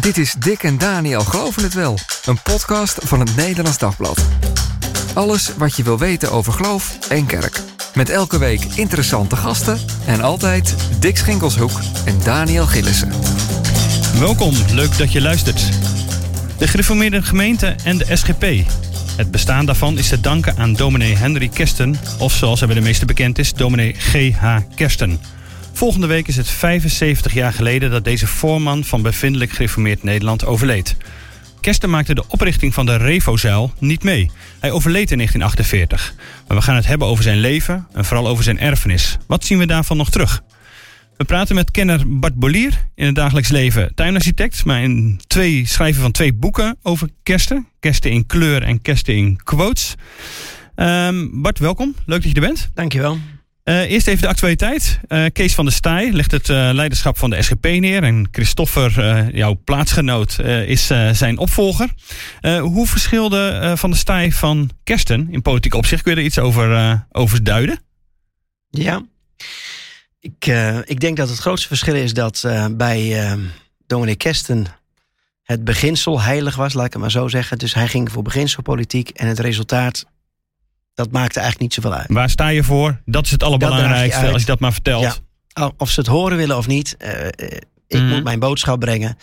Dit is Dick en Daniel Geloven het Wel, een podcast van het Nederlands Dagblad. Alles wat je wil weten over geloof en kerk. Met elke week interessante gasten en altijd Dick Schinkelshoek en Daniel Gillissen. Welkom, leuk dat je luistert. De gereformeerde gemeente en de SGP. Het bestaan daarvan is te danken aan dominee Henry Kersten, of zoals hij bij de meeste bekend is, dominee G.H. Kersten. Volgende week is het 75 jaar geleden dat deze voorman van bevindelijk gereformeerd Nederland overleed. Kersten maakte de oprichting van de Revozuil niet mee. Hij overleed in 1948. Maar we gaan het hebben over zijn leven en vooral over zijn erfenis. Wat zien we daarvan nog terug? We praten met kenner Bart Bolier in het dagelijks leven tuinarchitect, maar in twee schrijven van twee boeken over kersten. Kersten in kleur en kersten in quotes. Ehm, Bart, welkom. Leuk dat je er bent. Dankjewel. Uh, eerst even de actualiteit. Uh, Kees van der Staaij legt het uh, leiderschap van de SGP neer. En Christoffer, jouw plaatsgenoot, is zijn opvolger. hoe verschilde Van der Staaij van Kersten in politiek opzicht? Kun je er iets over, over duiden? Ja, ik, ik denk dat het grootste verschil is dat bij dominee Kersten het beginsel heilig was, laat ik het maar zo zeggen. Dus hij ging voor beginselpolitiek en het resultaat dat maakte eigenlijk niet zoveel uit. Waar sta je voor? Dat is het allerbelangrijkste, je als je dat maar vertelt. Ja. Of ze het horen willen of niet. Uh, ik mm. moet mijn boodschap brengen.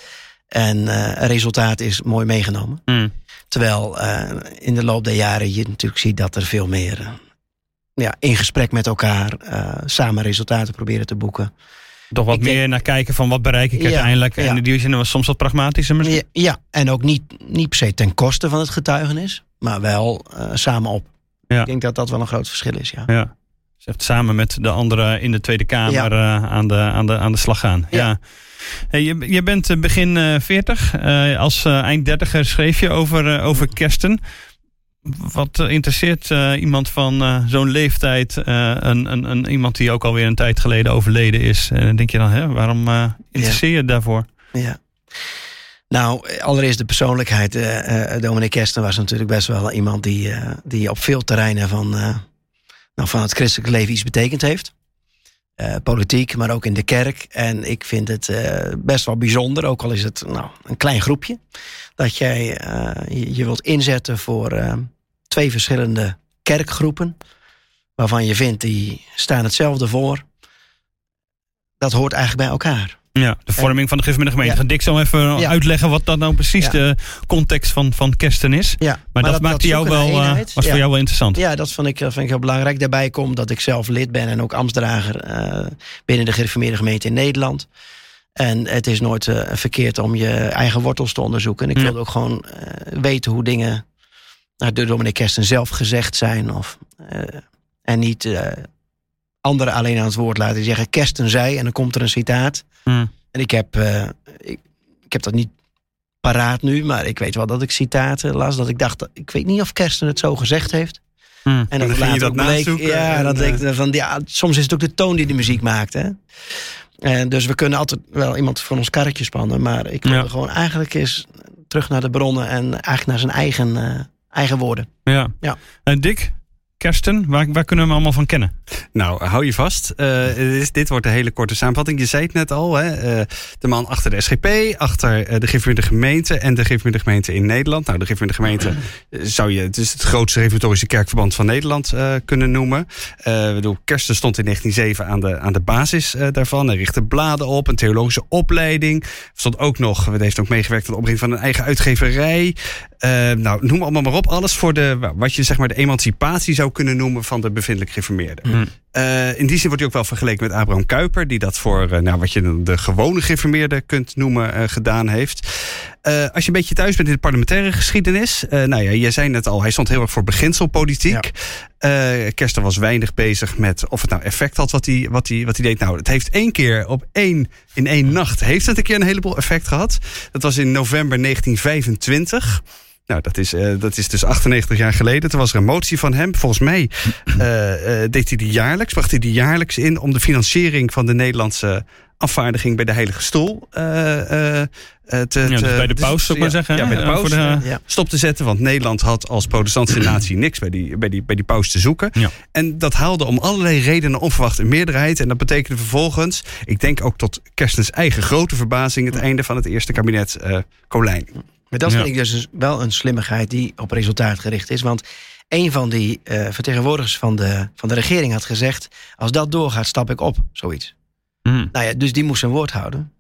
En uh, het resultaat is mooi meegenomen. Mm. Terwijl uh, in de loop der jaren je natuurlijk ziet dat er veel meer... ja, in gesprek met elkaar samen resultaten proberen te boeken. Toch wat ik meer denk, naar kijken van wat bereik ik ja, uiteindelijk. En ja. die zin was soms wat pragmatischer misschien. Ja, ja, en ook niet, niet per se ten koste van het getuigenis. Maar wel samen op. Ja. Ik denk dat dat wel een groot verschil is, ja. ja. Samen met de anderen in de Tweede Kamer ja. uh, aan, de, aan, de, aan de slag gaan. Ja. ja. Hey, je, je bent eh, begin uh, 40. Uh, als eind dertiger schreef je over, over kersten. Wat interesseert iemand van zo'n leeftijd, een, een, een, iemand die ook alweer een tijd geleden overleden is? denk je dan, hè, waarom interesseer je daarvoor? Ja. Nou, allereerst de persoonlijkheid. Uh, Dominic Kersten was natuurlijk best wel iemand die, uh, die op veel terreinen van, nou, van het christelijke leven iets betekend heeft. politiek, maar ook in de kerk. En ik vind het best wel bijzonder, ook al is het nou, een klein groepje, dat jij je, wilt inzetten voor twee verschillende kerkgroepen, waarvan je vindt die staan hetzelfde voor. Dat hoort eigenlijk bij elkaar. Ja, de vorming van de gemeente. gemeente. Ja. Dick zal even uitleggen wat dan nou precies de context van, van kersten is. Ja. Maar, maar dat, dat maakte jou wel, uh, was voor jou wel interessant. Ja, dat vond ik, vind ik heel belangrijk. Daarbij komt dat ik zelf lid ben en ook ambtsdrager uh, binnen de gereformeerde gemeente in Nederland. En het is nooit uh, verkeerd om je eigen wortels te onderzoeken. En ik wilde ook gewoon weten hoe dingen nou, door dominee Kersten zelf gezegd zijn. Of, en niet anderen alleen aan het woord laten zeggen. Kersten zei en dan komt er een citaat. Mm. En ik heb, uh, ik, ik, heb dat niet paraat nu, maar ik weet wel dat ik citaten las. Dat ik dacht, ik weet niet of Kersten het zo gezegd heeft. Mm. En dan, dan later dat bleek, ja, dat uh, ik van, ja, soms is het ook de toon die de muziek maakt. Hè? En dus we kunnen altijd wel iemand van ons karretje spannen. Maar ik wil ja. gewoon eigenlijk eens terug naar de bronnen en eigenlijk naar zijn eigen, uh, eigen woorden. Ja. ja. En Dick, Kersten, waar, waar kunnen we hem allemaal van kennen? Nou, hou je vast. Uh, dit, wordt een hele korte samenvatting. Je zei het net al, hè? Uh, de man achter de SGP, achter uh, de gemeente gemeente en de gemeente gemeente in Nederland. Nou, de gemeente gemeente zou je, het is het grootste reformatorische kerkverband van Nederland kunnen noemen. bedoel, Kersten stond in 1907 aan de, aan de basis daarvan. Hij richtte bladen op, een theologische opleiding. Stond ook nog, we heeft ook meegewerkt aan de oprichting van een eigen uitgeverij. nou, noem allemaal maar op. Alles voor de, wat je zeg maar de emancipatie zou kunnen noemen van de bevindelijk gereformeerden. Mm. Uh, in die zin wordt hij ook wel vergeleken met Abraham Kuyper, die dat voor uh, nou, wat je de gewone gereformeerde kunt noemen uh, gedaan heeft. als je een beetje thuis bent in de parlementaire geschiedenis, nou ja, jij zei net al, hij stond heel erg voor beginselpolitiek. Ja. Kersten was weinig bezig met of het nou effect had wat hij, wat, hij, wat hij deed. Nou, het heeft één keer op één, in één nacht, heeft het een keer een heleboel effect gehad. Dat was in november 1925. Nou, dat is, uh, dat is dus 98 jaar geleden. Toen was er een motie van hem. Volgens mij uh, uh, deed hij die jaarlijks, bracht hij die jaarlijks in om de financiering van de Nederlandse afvaardiging bij de Heilige Stoel eh, te, Ja, dus te- bij de paus, zou ik maar zeggen, Ja, bij de Eh, paus. voor de- Ja. Stop te zetten, want Nederland had als protestantse natie niks bij die, bij die, bij die paus te zoeken. Ja. En dat haalde om allerlei redenen onverwacht een meerderheid. En dat betekende vervolgens, ik denk ook tot Kerstens eigen grote verbazing, het einde van het eerste kabinet eh Colijn. Maar dat Ja. vind ik dus wel een slimmigheid die op resultaat gericht is. Want een van die eh, vertegenwoordigers van de, van de regering had gezegd... als dat doorgaat, stap ik op, zoiets. Hm. Nou ja, dus die moest zijn woord houden.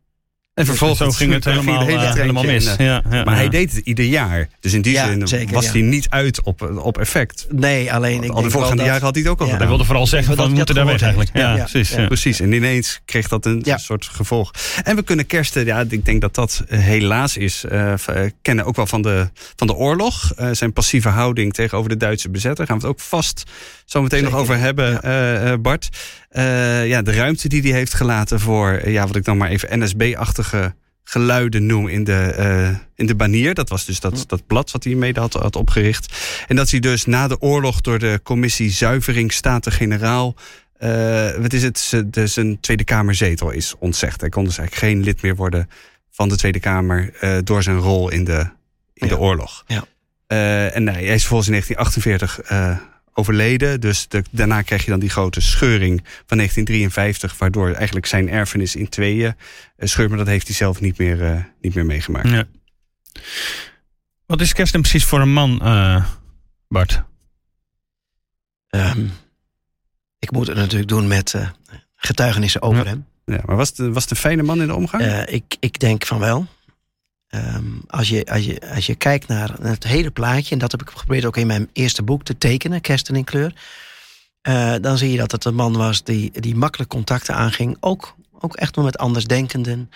En vervolgens Zo ging het helemaal, de hele eh, helemaal in, mis. eh, Ja, ja, Maar ja. hij deed het ieder jaar. Dus in die Ja, zin zeker, was ja. hij niet uit op, op effect. Nee, alleen ik Al de voorgaande dat- jaren had hij het ook al Ja. Hij wilde vooral zeggen Dat van we moeten daar weg eigenlijk. Ja, precies. ja. ja. Precies, en ineens kreeg dat een Ja. soort gevolg. En we kunnen kersten, ja, ik denk dat dat eh, helaas is. kennen ook wel van de, van de oorlog. eh, zijn passieve houding tegenover de Duitse bezetter. Gaan we het ook vast zo meteen nog over hebben, eh, eh, Bart. Eh, ja, de ruimte die hij heeft gelaten voor, ja, wat ik dan maar even NSB-achtige geluiden noem in de, in de banier. Dat was dus dat, dat blad wat hij mede had, had opgericht. En dat hij dus na de oorlog door de commissie Zuivering Staten-Generaal... wat is het, de, zijn Tweede Kamerzetel is ontzegd. Hij kon dus eigenlijk geen lid meer worden van de Tweede Kamer... door zijn rol in de, in de oorlog. Ja. En nee, hij is volgens in 1948 eh, overleden. Dus de- daarna krijg je dan die grote scheuring van 1953... waardoor eigenlijk zijn erfenis in tweeën eh, scheurt. Maar dat heeft hij zelf niet meer, eh, niet meer meegemaakt. Ja. Wat is Kersten precies voor een man, eh, Bart? Ehm, ik moet het natuurlijk doen met eh, getuigenissen over Ja. hem. Ja, maar was het, was het een fijne man in de omgang? Eh, ik, ik denk van wel. Ehm, als, je, als, je, als je kijkt naar het hele plaatje, en dat heb ik geprobeerd ook in mijn eerste boek te tekenen, Kersten in kleur. eh, dan zie je dat het een man was die, die makkelijk contacten aanging. Ook, ook echt wel met andersdenkenden.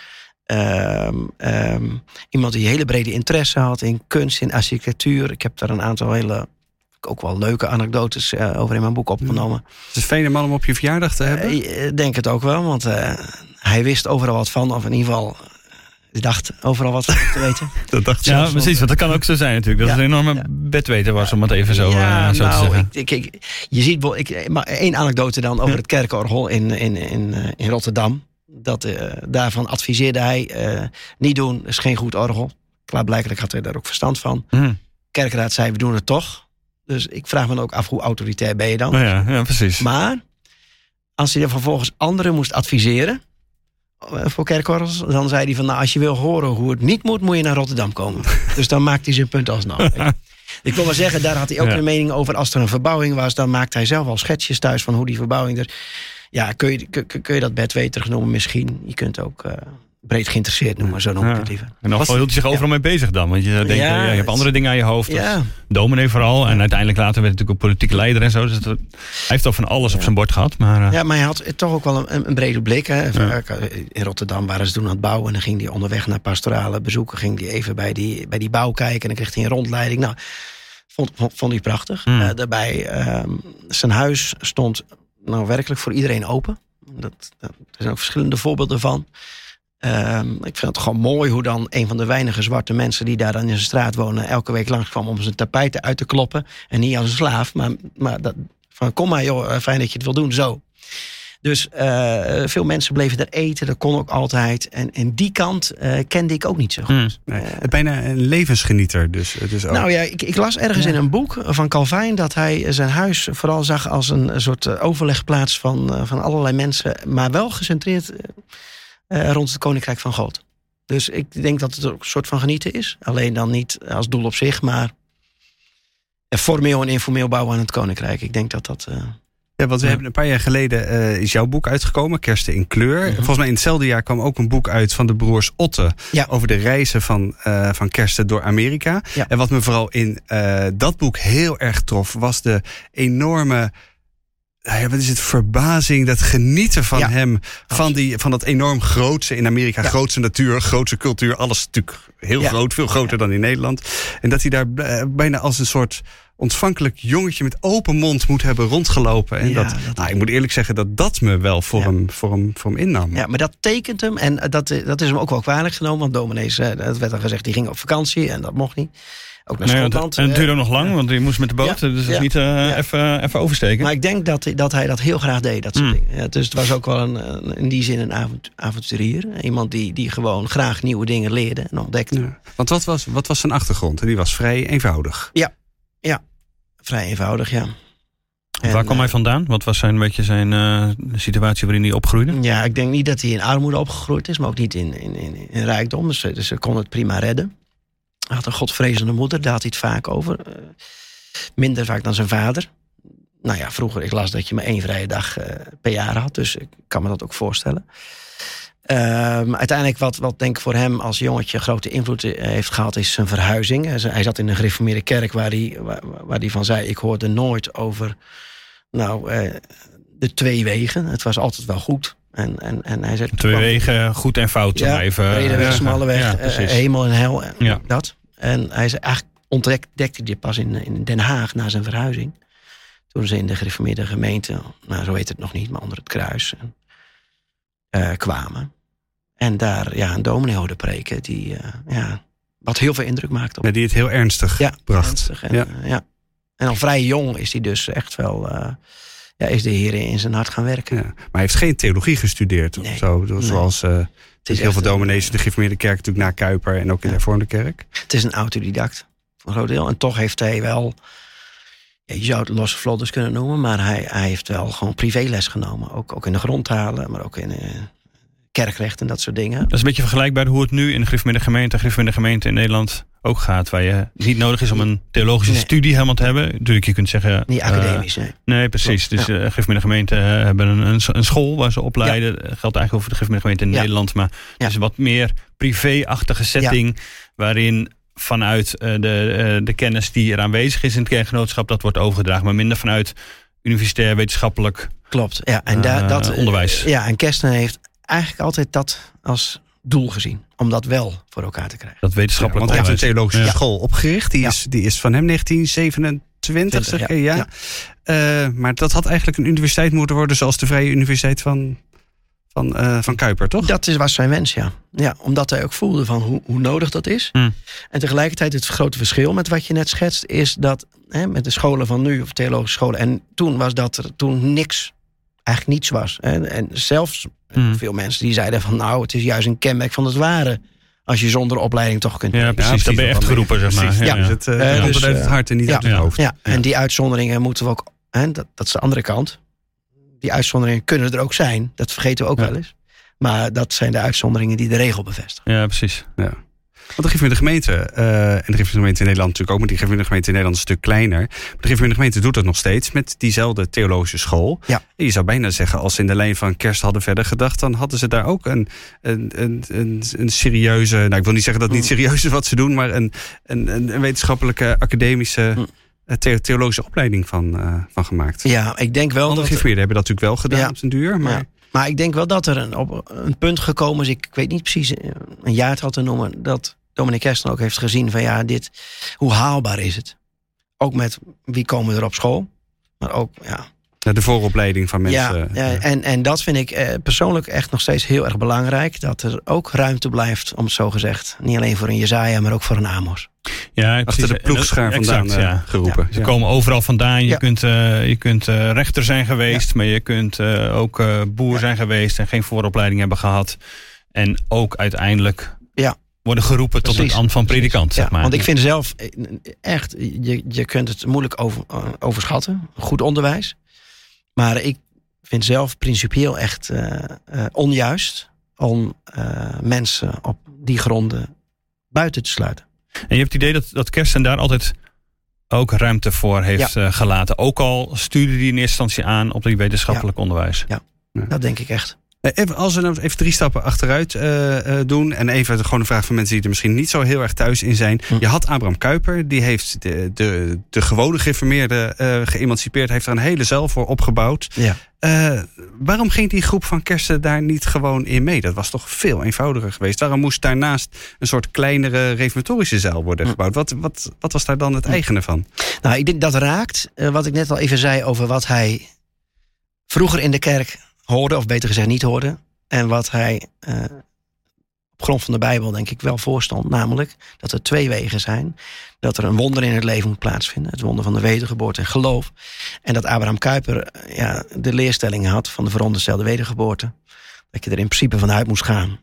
Ehm, ehm, iemand die hele brede interesse had in kunst, in architectuur. Ik heb daar een aantal hele, ook wel leuke anekdotes eh, over in mijn boek opgenomen. Het is een fijne man om op je verjaardag te hebben. Eh, Ik denk het ook wel, want eh, hij wist overal wat van. Of in ieder geval, hij dacht overal wat te weten. dat dacht Ja, zelfs precies. Want dat kan ook zo zijn natuurlijk. Dat Ja. het een enorme Ja. bedweter was, om het even zo, ja, eh, zo te nou, zeggen. ik, ik, ik- je ziet, wel- ik, maar één anekdote dan over Ja. het kerkorgel in, in, in, eh, in Rotterdam. Dat, eh, daarvan adviseerde hij, eh, niet doen, is geen goed orgel. Klaarblijkelijk had hij daar ook verstand van. Hm. Kerkraad zei, we doen het toch. Dus ik vraag me dan ook af, hoe autoritair ben je dan? Nou ja, ja, precies. Maar als hij dan vervolgens anderen moest adviseren voor kerkorgels, dan zei hij van, nou, als je wil horen hoe het niet moet, moet je naar Rotterdam komen. dus dan maakt hij zijn punt alsnog. Ik wil maar zeggen, daar had hij ook Ja. een mening over. Als er een verbouwing was, dan maakte hij zelf al schetsjes thuis van hoe die verbouwing er. Ja, kun je, kun, kun je dat bedweterig noemen misschien? Je kunt ook eh, breed geïnteresseerd noemen, zo noem ik Ja. het liever. En dan hield hij zich overal mee bezig dan. Want je denkt, Ja, ja, je hebt andere dingen aan je hoofd. Ja, Dominee vooral. En uiteindelijk later werd hij natuurlijk ook politieke leider en zo. Dus het- hij heeft al van alles op zijn bord gehad. Maar, eh, ja, maar hij had toch ook wel een, een brede blik. Hè. In Rotterdam waren ze toen aan het bouwen. En dan ging hij onderweg naar pastorale bezoeken. Ging hij even bij die, bij die bouw kijken. En dan kreeg hij een rondleiding. Nou, vond, vond, vond hij prachtig. Hmm. Eh, daarbij, ehm, zijn huis stond nou werkelijk voor iedereen open. Dat, dat, er zijn ook verschillende voorbeelden van. Ehm, ik vind het gewoon mooi hoe dan een van de weinige zwarte mensen die daar dan in zijn straat wonen, elke week langskwam om zijn tapijten uit te kloppen. En niet als een slaaf, maar, maar dat, van kom maar joh, eh, fijn dat je het wil doen, zo. Dus eh, veel mensen bleven daar eten, dat kon ook altijd. En, en die kant eh, kende ik ook niet zo goed. hm. Nee, bijna een levensgenieter. Dus, dus ook. Nou ja, ik, ik las ergens in een boek van Calvijn dat hij zijn huis vooral zag als een soort overlegplaats van, van allerlei mensen, maar wel gecentreerd eh, rond het Koninkrijk van God. Dus ik denk dat het ook een soort van genieten is. Alleen dan niet als doel op zich, maar formeel en informeel bouwen aan het Koninkrijk. Ik denk dat dat. eh, Ja, want we Ja. hebben een paar jaar geleden eh, is jouw boek uitgekomen, Kersten in kleur. Mhm. Volgens mij in hetzelfde jaar kwam ook een boek uit van de broers Otte Ja. over de reizen van, eh, van Kersten door Amerika. Ja. En wat me vooral in dat boek heel erg trof, was de enorme. Nou Ja, wat is het? Verbazing, dat genieten van Ja, hem. Van, die, van dat enorm grootse in Amerika. Ja. Grootse natuur, grootse cultuur. Alles natuurlijk heel groot, veel groter dan in Nederland. En dat hij daar eh, bijna als een soort ontvankelijk jongetje met open mond moet hebben rondgelopen. En Ja, dat, dat- nou, ik moet eerlijk zeggen dat dat me wel voor, Ja. hem, voor, hem, voor hem innam. Ja, maar dat tekent hem. En eh, dat, eh, dat is hem ook wel kwalijk genomen. Want dominees, dat werd al gezegd, die ging op vakantie. En dat mocht niet. Ook naar en het eh, duurde nog lang, want hij moest met de boot. Ja, Dus dat is ja, niet eh, ja. even, even oversteken. Maar ik denk dat, dat hij dat heel graag deed, dat soort Mm. dingen. Ja, dus het was ook wel een, een- in die zin een avont- avonturier. Iemand die, die gewoon graag nieuwe dingen leerde en ontdekte. Ja. Want wat was, wat was zijn achtergrond? En die was vrij eenvoudig. Vrij eenvoudig, ja. En, Waar kwam eh, hij vandaan? Wat was zijn, een beetje zijn eh, situatie waarin hij opgroeide? Ja, ik denk niet dat hij in armoede opgegroeid is, maar ook niet in, in, in, in rijkdom. Dus, eh, dus ze kon het prima redden. Hij had een godvrezende moeder, daar had hij het vaak over. Eh, minder vaak dan zijn vader. Nou ja, vroeger, ik las dat je maar één vrije dag eh, per jaar had. Dus ik kan me dat ook voorstellen. Ehm, uiteindelijk, wat, wat denk ik voor hem als jongetje grote invloed eh, heeft gehad, is zijn verhuizing. Hij zat in een gereformeerde kerk waar hij, waar, waar hij van zei: Ik hoorde nooit over nou, de twee wegen. Het was altijd wel goed. En, en, en hij zei: Twee wegen, goed en fout. ja, even, brede weg, smalle weg, Ja, hemel en hel. Ja. Dat. En hij zei, eigenlijk ontdekte hij dit pas in, in Den Haag na zijn verhuizing. Toen ze in de gereformeerde gemeente, nou zo heet het nog niet, maar onder het kruis, eh, kwamen. En daar ja, een dominee hoorde preken die eh, ja, wat heel veel indruk maakte op Ja, die het heel ernstig ja, bracht. ernstig. En, Ja. eh, ja. en al vrij jong is hij dus echt wel, eh, ja, is de Heer in zijn hart gaan werken. Ja. Maar hij heeft geen theologie gestudeerd of zo. Zoals eh, Het is heel veel dominees in de gereformeerde kerk natuurlijk na Kuiper en ook in de hervormde kerk. Het is een autodidact, voor een groot deel. En toch heeft hij wel, ja, je zou het losse vlodders kunnen noemen, maar hij, hij heeft wel gewoon privéles genomen. Ook, ook in de grondtalen, maar ook in eh, kerkrecht en dat soort dingen. Dat is een beetje vergelijkbaar hoe het nu in de gereformeerde gemeente, gereformeerde gemeente in Nederland ook gaat. Waar je niet nodig is om een theologische Nee. studie helemaal te hebben. Natuurlijk, je kunt zeggen... Niet eh, academisch, nee. Nee, precies. Klopt, Dus eh gereformeerde gemeenten eh, hebben een, een, school waar ze opleiden. Dat geldt eigenlijk over de gereformeerde gemeente in Ja. Nederland. Maar Ja. het is een wat meer privé-achtige setting. Waarin vanuit de, de kennis die er aanwezig is in het kerkgenootschap... dat wordt overgedragen. Maar minder vanuit universitair wetenschappelijk Klopt, ja. En daar, dat, onderwijs. Ja, en Kersten heeft eigenlijk altijd dat als doel gezien. Om dat wel voor elkaar te krijgen. dat Ja, wetenschappelijk want hij heeft een theologische Ja. school opgericht. Die, Ja. is, die is van hem 1927, zeg ja, je? Ja. Eh, maar dat had eigenlijk een universiteit moeten worden... zoals de Vrije Universiteit van, van, eh, van Kuiper, toch? Dat is, was zijn wens, ja. ja. Omdat hij ook voelde van hoe, hoe nodig dat is. Hmm. En tegelijkertijd het grote verschil met wat je net schetst... is dat hè, met de scholen van nu, of theologische scholen... en toen was dat er toen niks, eigenlijk niets was. Hè. En zelfs Hmm. veel mensen die zeiden van... nou, het is juist een kenmerk van het ware... als je zonder opleiding toch kunt... Ja, precies. Dan ben je echt geroepen, zeg maar. Precies, Ja, ja, ja. Het, eh, Eh, het komt dus, uit het eh, hart en niet ja. uit het Ja. hoofd. Ja, en die uitzonderingen moeten we ook... Hè, dat, dat is de andere kant. Die uitzonderingen kunnen er ook zijn. Dat vergeten we ook Ja. wel eens. Maar dat zijn de uitzonderingen die de regel bevestigen. Ja, precies. Ja. Want de gemeente gemeente, eh, en de gemeente in Nederland natuurlijk ook, maar die gemeente in Nederland is een stuk kleiner. Maar de gemeente gemeente doet dat nog steeds met diezelfde theologische school. Ja. En je zou bijna zeggen, als ze in de lijn van kerst hadden verder gedacht, dan hadden ze daar ook een, een, een, een, een serieuze, nou ik wil niet zeggen dat het niet Mm. serieus is wat ze doen, maar een, een, een wetenschappelijke, academische, Mm. eh, the- theologische opleiding van, eh, van gemaakt. Ja, ik denk wel Andere dat... hebben dat natuurlijk wel gedaan Ja. op zijn duur, maar Ja. Maar ik denk wel dat er een, op een punt gekomen is. Ik, ik weet niet precies een jaartal te noemen. Dat Dominic Kersten ook heeft gezien van ja, dit, hoe haalbaar is het? Ook met wie komen er op school. Maar ook, ja. de vooropleiding van mensen. ja, ja, en, en dat vind ik eh, persoonlijk echt nog steeds heel erg belangrijk. Dat er ook ruimte blijft, om het zo gezegd. Niet alleen voor een Jezaja, maar ook voor een Amos. Ja, achter de ploegschaar vandaan eh, ja. geroepen. Ze komen overal vandaan. Je Ja. kunt, eh, je kunt eh, rechter zijn geweest, maar je kunt eh, ook eh, boer zijn geweest en geen vooropleiding hebben gehad. En ook uiteindelijk Ja. Worden geroepen tot het ambt van predikant. Ja, zeg maar. Want ik vind zelf eh, echt, je, je kunt het moeilijk over, eh, overschatten. Goed onderwijs. Maar ik vind zelf principieel echt eh, onjuist om mensen op die gronden buiten te sluiten. En je hebt het idee dat, dat Kersten daar altijd ook ruimte voor heeft gelaten. Ook al stuurde die in eerste instantie aan op die wetenschappelijk onderwijs. Dat denk ik echt. Eh, Even, als we nou even drie stappen achteruit eh, eh, doen. En even gewoon een vraag van mensen die er misschien niet zo heel erg thuis in zijn. Hm. Je had Abraham Kuyper, die heeft de, de, de gewone geïnformeerde eh geëmancipeerd. Heeft er een hele zeil voor opgebouwd. Ja. Waarom ging die groep van Kersten daar niet gewoon in mee? Dat was toch veel eenvoudiger geweest. Waarom moest daarnaast een soort kleinere reformatorische zeil worden Hm. gebouwd? Wat, wat, wat was daar dan het eigene van? Nou, ik denk dat raakt wat ik net al even zei over wat hij vroeger in de kerk hoorde, of beter gezegd niet hoorde. En wat hij eh, op grond van de Bijbel denk ik wel voorstond. Namelijk dat er twee wegen zijn. Dat er een wonder in het leven moet plaatsvinden. Het wonder van de wedergeboorte en geloof. En dat Abraham Kuyper eh, ja, de leerstelling had van de veronderstelde wedergeboorte. Dat je er in principe vanuit moest gaan.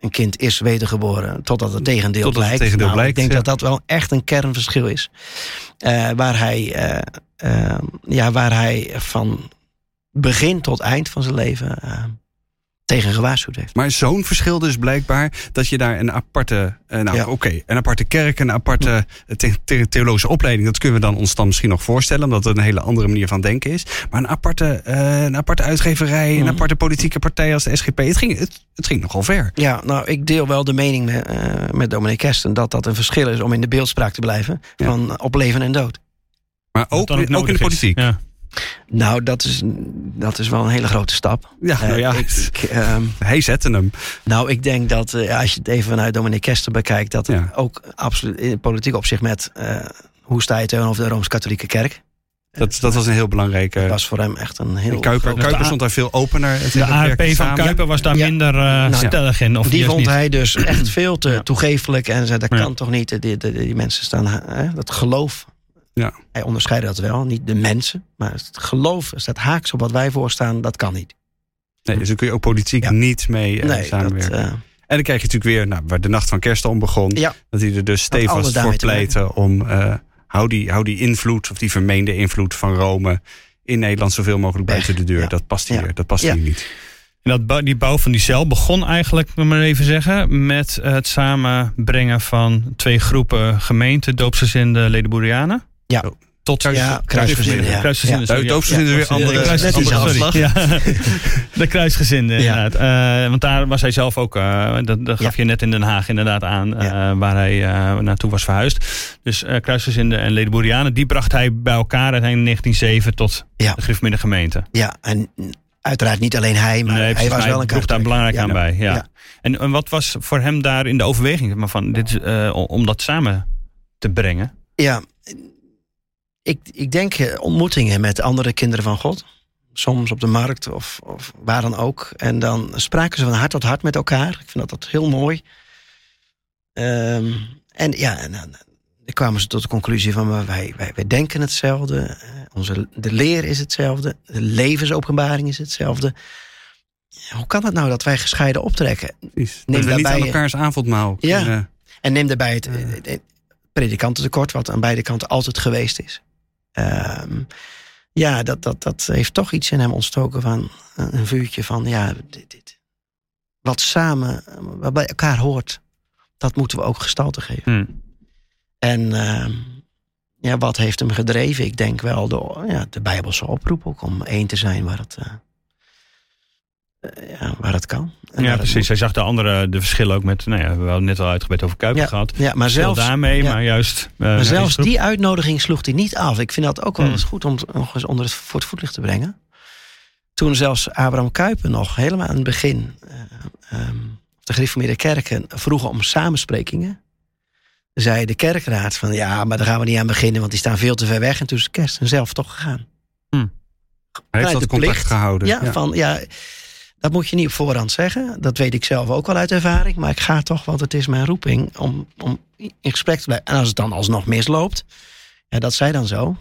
Een kind is wedergeboren totdat het tegendeel Totdat het blijkt. tegendeel Nou, blijkt, ik denk ja. dat dat wel echt een kernverschil is. Eh, waar, hij, ja, waar hij van begin tot eind van zijn leven eh, tegen gewaarschuwd heeft. Maar zo'n verschil dus blijkbaar dat je daar een aparte, eh, nou Ja. oké, een aparte kerk, een aparte eh, the- the- theologische opleiding, dat kunnen we dan ons dan misschien nog voorstellen, omdat het een hele andere manier van denken is. Maar een aparte, eh, een aparte uitgeverij, een Mhm. aparte politieke partij als de SGP, het ging, het, het ging nogal ver. Ja, nou, ik deel wel de mening met, eh met Kersten... dat dat een verschil is om in de beeldspraak te blijven... Ja. van op leven en dood. Maar ook, dan ook in de is. politiek. Ja. Nou, dat is, dat is wel een hele grote stap. Ja, nou Eh, ja, ik, ik, ehm, hij zette hem. nou, ik denk dat eh, als je het even vanuit dominee Kersten bekijkt... dat Ja. ook absoluut in politiek opzicht met... eh, hoe sta je tegenover de Rooms-Katholieke Kerk... Dat, dat was een heel belangrijke. Dat was voor hem echt een heel Kuiper, Kuiper stond daar veel opener. De ARP van samen. Kuiper was daar Ja. minder eh, Nou, stellig in. Of die vond niet. hij dus echt veel te Ja. toegeeflijk. En zei, dat Ja. kan toch niet. Die, die, die mensen staan, hè, dat geloof. Ja. Hij onderscheidde dat wel. Niet de mensen. Maar het geloof staat haaks op wat wij voorstaan. Dat kan niet. Nee, dus daar kun je ook politiek Ja. niet mee eh, nee, dat, samenwerken. eh, En dan krijg je natuurlijk weer, nou, waar de nacht van kerst om begon, Ja. dat hij er dus stevast voor pleitte om eh, hou, die, hou die invloed, of die vermeende invloed van Rome in Nederland zoveel mogelijk Weg. buiten de deur. Ja. Dat past hier, Ja. dat past Ja. hier niet. En dat die bouw van die cel begon eigenlijk, moet ik maar even zeggen, met het samenbrengen van twee groepen gemeenten, doopsgezinden, ledenboerianen. Ja. Tot Ja, kruisgezinden, ja. Kruisgezinden, Ja. is weer andere- andere- afslag. De kruisgezinden, Ja. inderdaad. Eh, want daar was hij zelf ook, eh, dat, dat gaf Ja. je net in Den Haag inderdaad aan, eh, Ja. waar hij eh, naartoe was verhuisd. Dus eh kruisgezinden en ledenboerianen, die bracht hij bij elkaar in 1907 tot Ja. de Griffmiddag gemeente. ja, en uiteraard niet alleen hij. Maar Nee, hij was wel een daar belangrijk Ja. aan bij. Ja. Ja. En, en wat was voor hem daar in de overweging maar van dit, is, eh, om- om dat samen te brengen? Ja, ik, ik denk eh, ontmoetingen met andere kinderen van God. Soms op de markt of, of waar dan ook. En dan spraken ze van hart tot hart met elkaar. Ik vind dat, dat heel mooi. Ehm, en ja, en dan, kwamen ze tot de conclusie van wij, wij, wij denken hetzelfde. eh, Onze, de leer is hetzelfde. De levensopenbaring is hetzelfde. Hoe kan het nou dat wij gescheiden optrekken? Precies. Neem dat we niet daarbij- aan elkaars avondmaal Ja. kunnen- En neem daarbij het, het- het predikantentekort, wat aan beide kanten altijd geweest is. Ehm, ja, dat, dat, dat heeft toch iets in hem ontstoken van een vuurtje van, ja, dit, dit, wat samen, wat bij elkaar hoort, dat moeten we ook gestalte geven. Hm. En ehm, ja, wat heeft hem gedreven? Ik denk wel de, ja, de Bijbelse oproep ook om één te zijn waar het, eh, ja, waar het kan. En Ja, precies. moet. Hij zag de andere de verschillen ook met, nou ja, we hadden net al uitgebreid over Kuiper Ja, gehad. Ja, maar Zelfs daarmee, ja. maar juist. eh, Maar zelfs die uitnodiging sloeg hij niet af. Ik vind dat ook wel Hmm. eens goed om nog eens onder het, voor het voetlicht te brengen. Toen zelfs Abraham Kuyper nog helemaal aan het begin... eh, ehm, de gereformeerde kerken vroegen om samensprekingen... zei de kerkraad van... ja, maar daar gaan we niet aan beginnen... want die staan veel te ver weg. En toen is Kersten zelf toch gegaan. Hij heeft dat de contact plicht. gehouden. Ja, van ja... Dat moet je niet op voorhand zeggen. Dat weet ik zelf ook wel uit ervaring. Maar ik ga toch, want het is mijn roeping om, om in gesprek te blijven. En als het dan alsnog misloopt, ja, dat zij dan zo.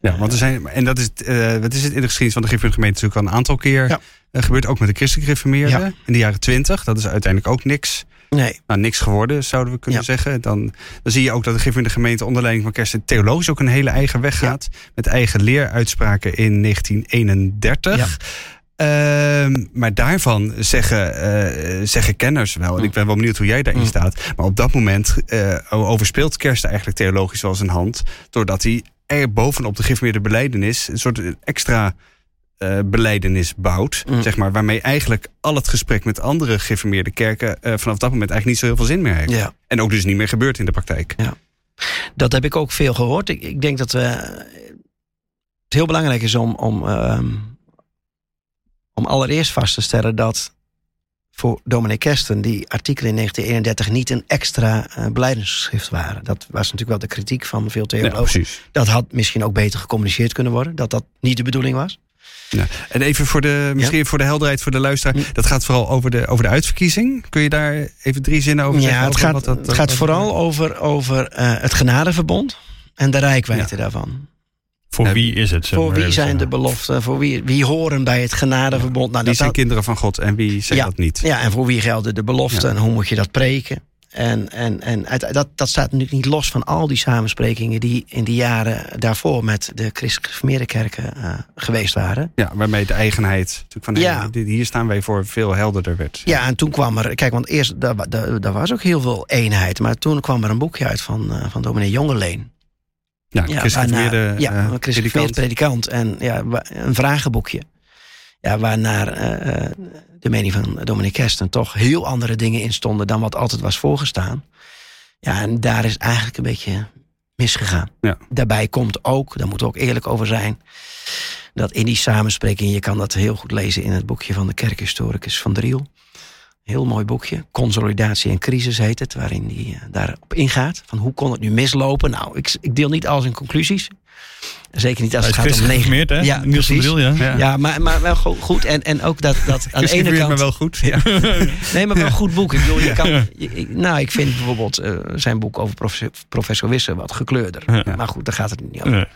Ja, want er zijn, en dat is, het, eh, wat is het in de geschiedenis van de Griffin gemeente natuurlijk al een aantal keer Ja. eh, gebeurd. Ook met de christelijke gereformeerden Ja. in de jaren twintig. Dat is uiteindelijk ook niks, Nee, nou, niks geworden, zouden we kunnen Ja. zeggen. Dan, dan zie je ook dat de Griffin gemeente onder leiding van Kersten theologisch ook een hele eigen weg gaat. Met eigen leeruitspraken in 1931. Ja. Ehm, maar daarvan zeggen, eh, zeggen kenners wel, en ik ben wel benieuwd hoe jij daarin Mm. staat. Maar op dat moment eh, overspeelt Kersten eigenlijk theologisch wel zijn hand. Doordat hij er bovenop de geïnformeerde beleidenis een soort extra eh beleidenis bouwt. Mm. Zeg maar, waarmee eigenlijk al het gesprek met andere gereformeerde kerken vanaf dat moment eigenlijk niet zo heel veel zin meer heeft. Ja. En ook dus niet meer gebeurt in de praktijk. Dat heb ik ook veel gehoord. Ik, ik denk dat we, het heel belangrijk is om, om, ehm, om allereerst vast te stellen dat voor dominee Kersten die artikelen in 1931 niet een extra beleidingsgeschrift waren. Dat was natuurlijk wel de kritiek van veel theologen. dat had misschien ook beter gecommuniceerd kunnen worden. Dat dat niet de bedoeling was. Ja. En even voor de, misschien voor de helderheid voor de luisteraar. Mm. Dat gaat vooral over de, over de uitverkiezing. Kun je daar even drie zinnen over zeggen? Ja, het over gaat, wat dat- het gaat wat- vooral over, over eh, het genadeverbond en de rijkwijde daarvan. Voor wie is het? Voor wie zijn de beloften? Voor wie, wie horen bij het genadeverbond? Nou, Wie dat, zijn dat- kinderen van God en wie zijn Ja. dat niet? ja, en voor wie gelden de beloften Ja. en hoe moet je dat preken? En, en, en uit- dat, dat staat natuurlijk niet los van al die samensprekingen die in die jaren daarvoor met de christelijk gereformeerde kerken eh, geweest waren. Ja, waarmee de eigenheid natuurlijk van Ja. hey, dit- hier staan wij voor veel helderder werd. Ja, en toen kwam er, kijk, want eerst daar, daar, daar was ook heel veel eenheid, maar toen kwam er een boekje uit van, eh, van dominee Jongeleen. Ja, Ja, christelijk waarna- gereformeerde, ja, een christelijk predikant. predikant. En ja, een vragenboekje. Ja, waarnaar eh, de mening van Dominic Kersten toch heel andere dingen in stonden dan wat altijd was voorgestaan. Ja, en daar is eigenlijk een beetje misgegaan. Ja. Daarbij komt ook, daar moeten we ook eerlijk over zijn, dat in die samenspreking, je kan dat heel goed lezen in het boekje van de kerkhistoricus van Driel. Heel mooi boekje. Consolidatie en crisis heet het. Waarin hij eh, daarop ingaat. Van hoe kon het nu mislopen? Nou, ik, ik deel niet al zijn conclusies. Zeker niet als het gaat om negen. hè? Ja, Niels van precies. Ja. Ja. Ja, maar, maar wel go- goed. En, en ook dat, dat aan de ene kant. maar wel goed. Ja. Nee, maar wel een goed boek. Ik bedoel, je kan, je- nou, ik vind bijvoorbeeld eh, zijn boek over professor, professor Wisse wat gekleurder. Maar goed, daar gaat het niet over. Nee.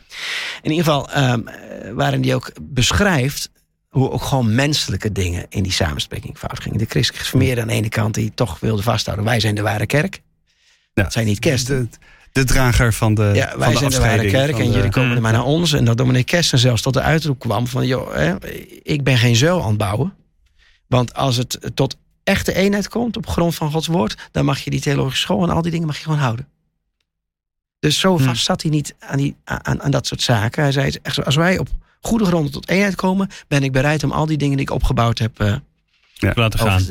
In ieder geval, ehm, eh, waarin hij ook beschrijft hoe ook gewoon menselijke dingen in die samenspreking fout gingen. De christelijk gereformeerden aan de ene kant die toch wilden vasthouden, wij zijn de ware kerk. Ja. Dat zijn niet kersten. De, de drager van de, Ja, van wij de zijn de ware kerk en de- jullie komen er maar naar ons. En dat dominee Kersten zelfs tot de uitroep kwam van... joh, hè, ik ben geen zuil aan het bouwen. Want als het tot echte eenheid komt op grond van Gods woord... dan mag je die theologische school en al die dingen mag je gewoon houden. Dus zo Hm. vast zat hij niet aan, die, aan, aan dat soort zaken. Hij zei, echt zo, als wij op goede gronden tot eenheid komen... ben ik bereid om al die dingen die ik opgebouwd heb eh, Laten gaan.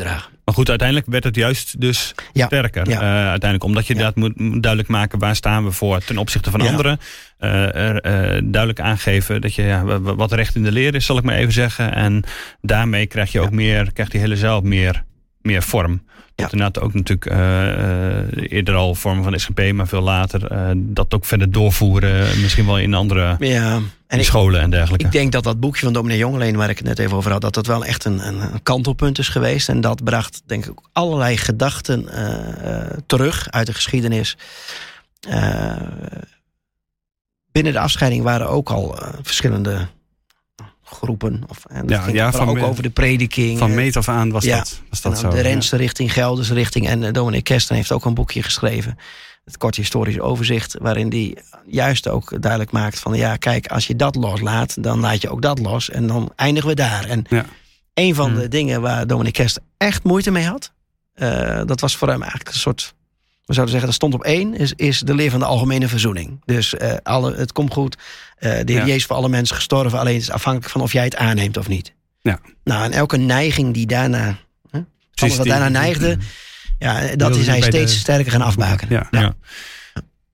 Maar goed, uiteindelijk werd het juist dus Ja. sterker. Ja. Eh, uiteindelijk, omdat je Ja. dat moet duidelijk maken waar staan we voor ten opzichte van Ja. anderen. Eh, er, eh, duidelijk aangeven dat je wat recht in de leer is, zal ik maar even zeggen. En daarmee krijg je ook meer, krijgt die hele zaal meer, meer vorm. Ja. Dat inderdaad ook natuurlijk eh, eh, eerder al vormen van SGP, maar veel later eh, dat ook verder doorvoeren. Misschien wel in andere Ja, en ik, scholen en dergelijke. Ik denk dat dat boekje van dominee Jongeleen, waar ik het net even over had, dat dat wel echt een, een, kantelpunt is geweest. En dat bracht, denk ik, allerlei gedachten terug uit de geschiedenis. Binnen de afscheiding waren ook al verschillende groepen. Of, en dat Ja, ging ja, van ook me- over de prediking. Van eh, meet af aan was Ja. dat, was dat zo. de ja. Renster richting, Gelders richting. En uh, dominee Kersten heeft ook een boekje geschreven. Het kort historisch overzicht. Waarin die juist ook duidelijk maakt van... ja, kijk, als je dat loslaat, dan laat je ook dat los. En dan eindigen we daar. En een van Hmm. de dingen waar dominee Kersten echt moeite mee had... eh, dat was voor hem eigenlijk een soort... We zouden zeggen, dat stond op één, is, is de leer van de algemene verzoening. Dus eh, alle, het komt goed. Eh, de Heer Ja. Jezus voor alle mensen gestorven. Alleen het is afhankelijk van of jij het aanneemt of niet. Ja. Nou, en elke neiging die daarna... Hè, alles wat daarna neigde... Ja, dat is hij steeds sterker gaan afbakenen. Ja. Ja.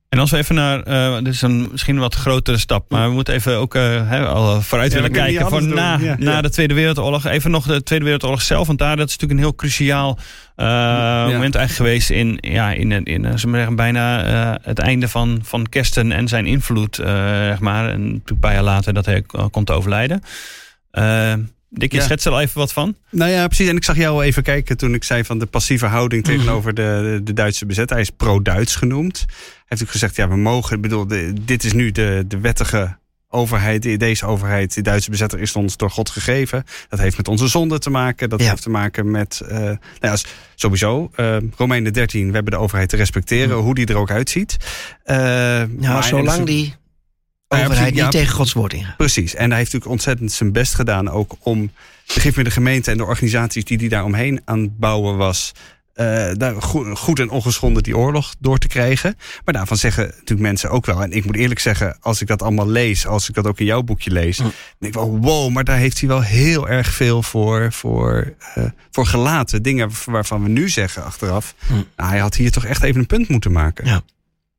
En als we even naar, eh dit is een misschien een wat grotere stap, maar we moeten even ook eh, al vooruit Ja, willen kijken alles na. Ja. na Ja. de Tweede Wereldoorlog. Even nog de Tweede Wereldoorlog zelf, want daar dat is natuurlijk een heel cruciaal eh, moment eigenlijk geweest in, ja, in, in, in eh, we zeggen, bijna eh, het einde van, van Kersten en zijn invloed, eh, zeg maar. En natuurlijk een paar jaar later dat hij eh, komt te overlijden. Dick, je Ja. schetst er al even wat van? Nou ja, precies. En ik zag jou even kijken toen ik zei van de passieve houding Mhm. tegenover de, de, Duitse bezetter. Hij is pro-Duits genoemd. Hij heeft ook gezegd, ja, we mogen, ik bedoel, de- dit is nu de, de wettige overheid. Deze overheid, die Duitse bezetter, is ons door God gegeven. Dat heeft met onze zonde te maken. Dat Ja. heeft te maken met, eh, nou ja, sowieso, eh Romeinen 13, we hebben de overheid te respecteren, hoe die er ook uitziet. Eh, Ja, maar- zolang die overheid precies, ja, niet tegen Gods woord ingaat. Precies. En hij heeft natuurlijk ontzettend zijn best gedaan ook om de gif met de gemeente en de organisaties die die daar omheen aan het bouwen was, eh, daar go- goed en ongeschonden die oorlog door te krijgen. Maar daarvan zeggen natuurlijk mensen ook wel. En ik moet eerlijk zeggen, als ik dat allemaal lees, als ik dat ook in jouw boekje lees, dan denk ik wel, wow, maar daar heeft hij wel heel erg veel voor, voor, eh, voor gelaten. Dingen waarvan we nu zeggen achteraf, nou, hij had hier toch echt even een punt moeten maken. Ja.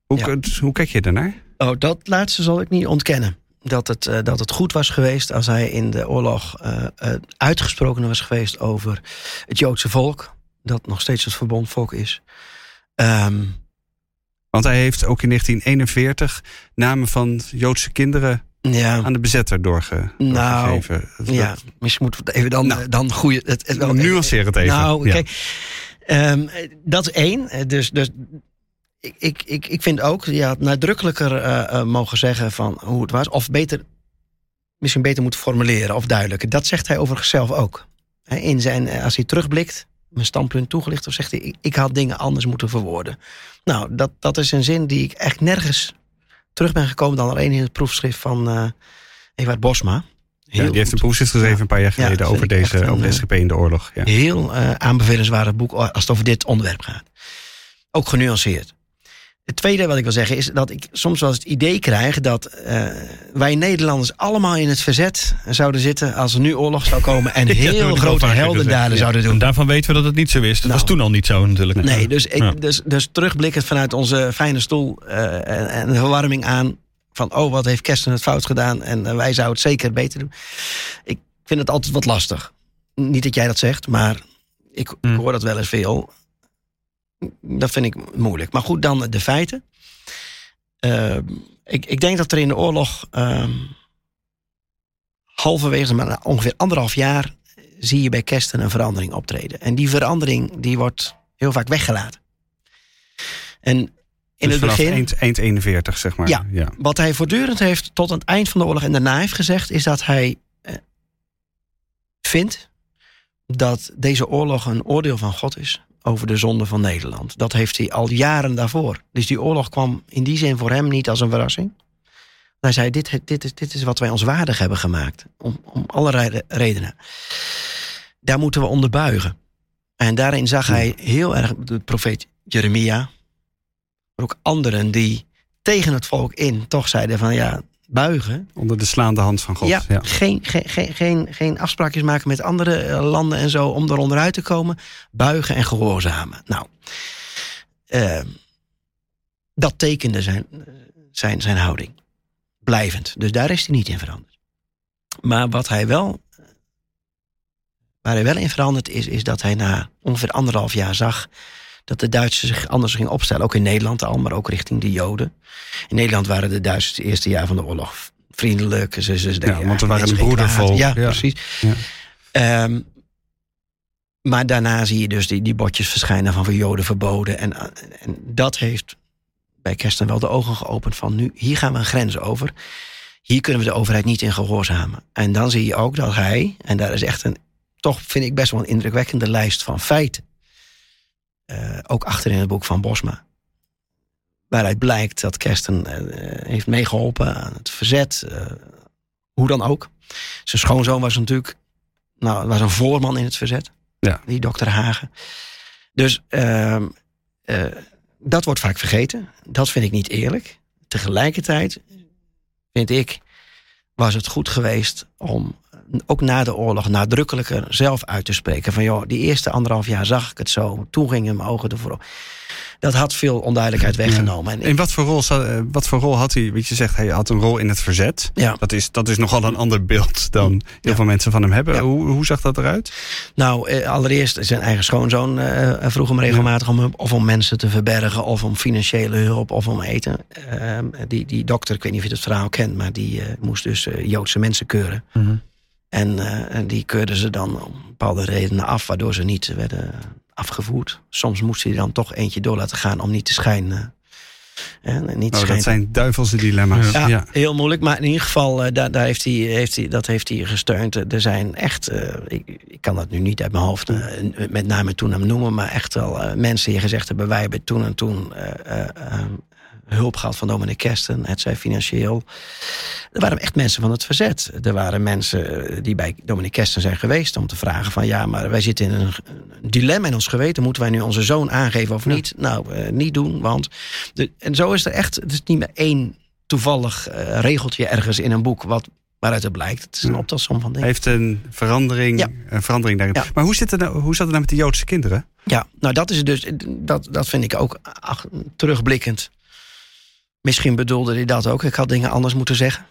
Hoe, Ja. hoe kijk je daarnaar? Oh, dat laatste zal ik niet ontkennen. Dat het, eh, dat het goed was geweest als hij in de oorlog eh, eh, uitgesproken was geweest over het Joodse volk. Dat nog steeds het verbondvolk is. Ehm, Want hij heeft ook in 1941 namen van Joodse kinderen ja, aan de bezetter doorge, Nou, doorgegeven. Dat- ja, misschien moeten we het even dan, Nou, dan goeie, het, het wel nuanceer het even. Nou, Ja. kijk, ehm, eh, dat is één. Dus, dus ik, ik, ik, ik vind ook, je had nadrukkelijker eh, eh, mogen zeggen van hoe het was. Of beter, misschien beter moeten formuleren of duidelijker. Dat zegt hij over zichzelf ook. In zijn, eh, als hij terugblikt, mijn standpunt toegelicht, of zegt hij: ik, ik had dingen anders moeten verwoorden. Nou, dat, dat is een zin die ik echt nergens terug ben gekomen dan alleen in het proefschrift van Ewart Bosma. Ja, die heeft een proefschrift geschreven Ja. een paar jaar Ja, geleden over, deze, over de SGP in de oorlog. Ja. Heel eh aanbevelenswaardig boek als het over dit onderwerp gaat. Ook genuanceerd. Het tweede wat ik wil zeggen is dat ik soms wel eens het idee krijg dat eh, wij Nederlanders allemaal in het verzet zouden zitten als er nu oorlog zou komen en heel grote heldendaden zouden En doen. daarvan weten we dat het niet zo is. Dat Nou. was toen al niet zo natuurlijk. Nee, dus, ik, dus, dus terugblikkend vanuit onze fijne stoel eh, en, en de verwarming aan van oh, wat heeft Kersten het fout gedaan en eh, wij zouden het zeker beter doen. Ik vind het altijd wat lastig. Niet dat jij dat zegt, maar ik, ik Hmm. hoor dat wel eens veel. Dat vind ik moeilijk. Maar goed, dan de feiten. Eh, ik, ik denk dat er in de oorlog ehm, halverwege, maar ongeveer anderhalf jaar, zie je bij Kersten een verandering optreden. En die verandering die wordt heel vaak weggelaten. En in Dus het begin, eind, eind 41, zeg maar. Ja. ja. wat hij voortdurend heeft tot aan het eind van de oorlog en daarna heeft gezegd, is dat hij eh, vindt dat deze oorlog een oordeel van God is over de zonde van Nederland. Dat heeft hij al jaren daarvoor. Dus die oorlog kwam in die zin voor hem niet als een verrassing. Hij zei, dit, dit, is, dit is wat wij ons waardig hebben gemaakt. Om, om allerlei re- redenen. Daar moeten we onder buigen. En daarin zag hij heel erg de profeet Jeremia. Maar ook anderen die tegen het volk in toch zeiden van ja, buigen. Onder de slaande hand van God. ja, Ja. Geen, geen, geen, geen, geen afspraakjes maken met andere eh, landen en zo om er onderuit te komen. Buigen en gehoorzamen. Nou, eh, dat tekende zijn, eh, zijn, zijn houding. Blijvend. Dus daar is hij niet in veranderd. Maar wat hij wel, waar hij wel in veranderd is, is dat hij na ongeveer anderhalf jaar zag dat de Duitsers zich anders gingen opstellen. Ook in Nederland al, maar ook richting de Joden. In Nederland waren de Duitsers het eerste jaar van de oorlog vriendelijk. Ze, ze, ze deden want we waren een broedervolk. Ja, Ja. precies. Ja. Ehm, maar daarna zie je dus die, die bordjes verschijnen van voor Joden verboden. En, en dat heeft bij Kersten wel de ogen geopend van nu, hier gaan we een grens over. Hier kunnen we de overheid niet in gehoorzamen. En dan zie je ook dat hij, en daar is echt een, toch vind ik best wel een indrukwekkende lijst van feiten. Eh, ook achter in het boek van Bosma. Waaruit blijkt dat Kersten eh, heeft meegeholpen aan het verzet. eh, hoe dan ook. Zijn schoonzoon was natuurlijk nou, was een voorman in het verzet. Ja. Die dokter Hagen. Dus ehm, eh, dat wordt vaak vergeten. Dat vind ik niet eerlijk. Tegelijkertijd vind ik, was het goed geweest om ook na de oorlog nadrukkelijker zelf uit te spreken. Van joh, die eerste anderhalf jaar zag ik het zo. Toen gingen mijn ogen ervoor op. Dat had veel onduidelijkheid weggenomen. En ik- In wat voor, rol, eh, wat voor rol had hij? Weet je zegt, hij had een rol in het verzet. ja. Dat is, dat is nogal een ander beeld dan heel Ja. veel mensen van hem hebben. Ja. Hoe, hoe zag dat eruit? Nou, eh, allereerst zijn eigen schoonzoon eh, vroeg hem regelmatig om hulp. Of om mensen te verbergen, of om financiële hulp, of om eten. Ehm, die, die dokter, ik weet niet of je het verhaal kent, maar die moest dus Joodse mensen keuren. En eh, en die keurden ze dan om bepaalde redenen af, waardoor ze niet werden afgevoerd. Soms moest hij dan toch eentje door laten gaan om niet te schijnen. eh, En niet Oh, schijn dat zijn duivelse dilemma's. ja, Ja. heel moeilijk. Maar in ieder geval, eh, daar, daar heeft hij, heeft hij, dat heeft hij gesteund. Eh, Er zijn echt, eh, ik, ik kan dat nu niet uit mijn hoofd eh, met name toen hem noemen, maar echt wel eh, mensen die gezegd hebben: wij hebben toen en toen eh, eh, eh, hulp gehad van dominee Kersten, het zij financieel. Er waren echt mensen van het verzet. Er waren mensen eh, die bij dominee Kersten zijn geweest om te vragen van ja, maar wij zitten in een, dilemma in ons geweten. Moeten wij nu onze zoon aangeven of niet? Nou, uh, niet doen, want... De, en zo is er echt, het is niet meer één toevallig uh, regeltje ergens in een boek wat waaruit het blijkt. Het is een optelsom van dingen. Heeft een verandering, Ja. een verandering daarin. Ja. Maar hoe, zit het nou, hoe zat het nou met de Joodse kinderen? Ja, nou dat is dus, dat, dat vind ik ook ach, terugblikkend. Misschien bedoelde hij dat ook. Ik had dingen anders moeten zeggen.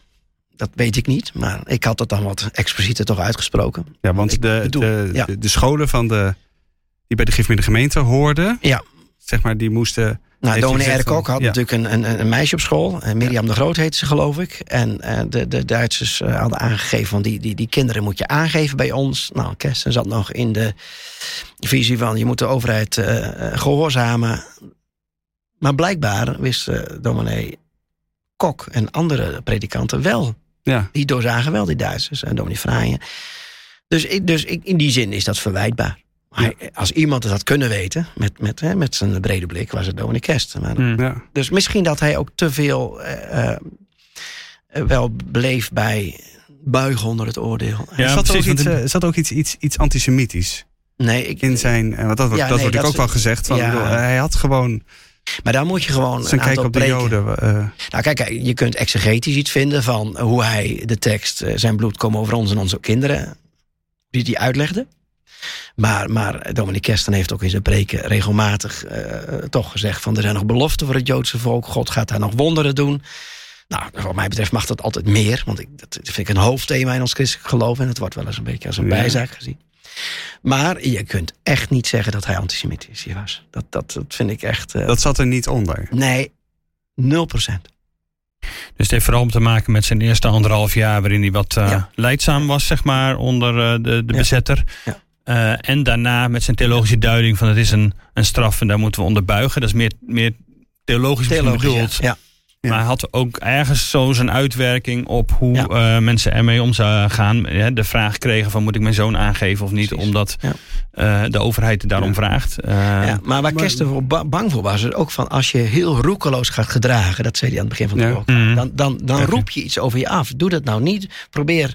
Dat weet ik niet, maar ik had het dan wat explicieter toch uitgesproken. Ja, want de, bedoel, de, ja. de, de scholen van de, die bij de Gifmidden gemeente hoorden, Ja. zeg maar, die moesten... Nou, dominee Erkok van- had ja. natuurlijk een, een, een meisje op school. Mirjam de Groot heette ze, geloof ik. En eh, de, de Duitsers eh, hadden aangegeven van die, die, die kinderen moet je aangeven bij ons. Nou, Kersten zat nog in de visie van je moet de overheid eh, gehoorzamen. Maar blijkbaar wist eh, dominee Kok en andere predikanten wel. Ja, Die doorzagen wel die Duitsers en dominee Fraaien. Dus, ik, dus ik, in die zin is dat verwijtbaar. Maar als iemand het had kunnen weten, met, met, hè, met zijn brede blik, was het dominee Kersten. Maar Hmm. ja. dus misschien dat hij ook te veel eh, eh, wel bleef bij buigen onder het oordeel. Ja, Er zat, precies, ook iets, eh, zat ook iets, iets, iets antisemitisch Nee, ik, in zijn... eh, Want dat wordt, Ja, dat nee, wordt dat ook wel gezegd. Van, ja. bedoel, hij had gewoon maar daar moet je gewoon een aantal op de Joden. eh, Nou kijk, kijk, je kunt exegetisch iets vinden van hoe hij de tekst... eh, zijn bloed komen over ons en onze kinderen, die die uitlegde. Maar, maar Dominic Kersten heeft ook in zijn preken regelmatig eh, toch gezegd... van er zijn nog beloften voor het Joodse volk. God gaat daar nog wonderen doen. Nou, wat mij betreft mag dat altijd meer. Want ik, dat vind ik een hoofdthema in ons christelijk geloof. En het wordt wel eens een beetje als een bijzaak gezien. Maar je kunt echt niet zeggen dat hij antisemitisch was. Dat, dat, dat vind ik echt... eh, dat zat er niet onder. Nee, 0 procent. Dus het heeft vooral te maken met zijn eerste anderhalf jaar... waarin hij wat eh, Ja. leidzaam was, zeg maar, onder eh, de, de Ja. bezetter. Ja. Eh, en daarna met zijn theologische duiding van het is een, een straf en daar moeten we onder buigen. Dat is meer, meer theologisch, Theologisch, bedoeld. ja. Ja. Maar hij had ook ergens zo zijn uitwerking op hoe Ja. eh, mensen ermee om zouden gaan. Ja, de vraag kregen van moet ik mijn zoon aangeven of niet. Precies. Omdat Ja. eh, de overheid daarom Ja. vraagt. Eh, Ja, maar waar Kersten voor ba- bang voor was, is ook van als je heel roekeloos gaat gedragen, dat zei hij aan het begin van de Ja. podcast, Mhm. dan, dan, dan roep je iets over je af. Doe dat nou niet. Probeer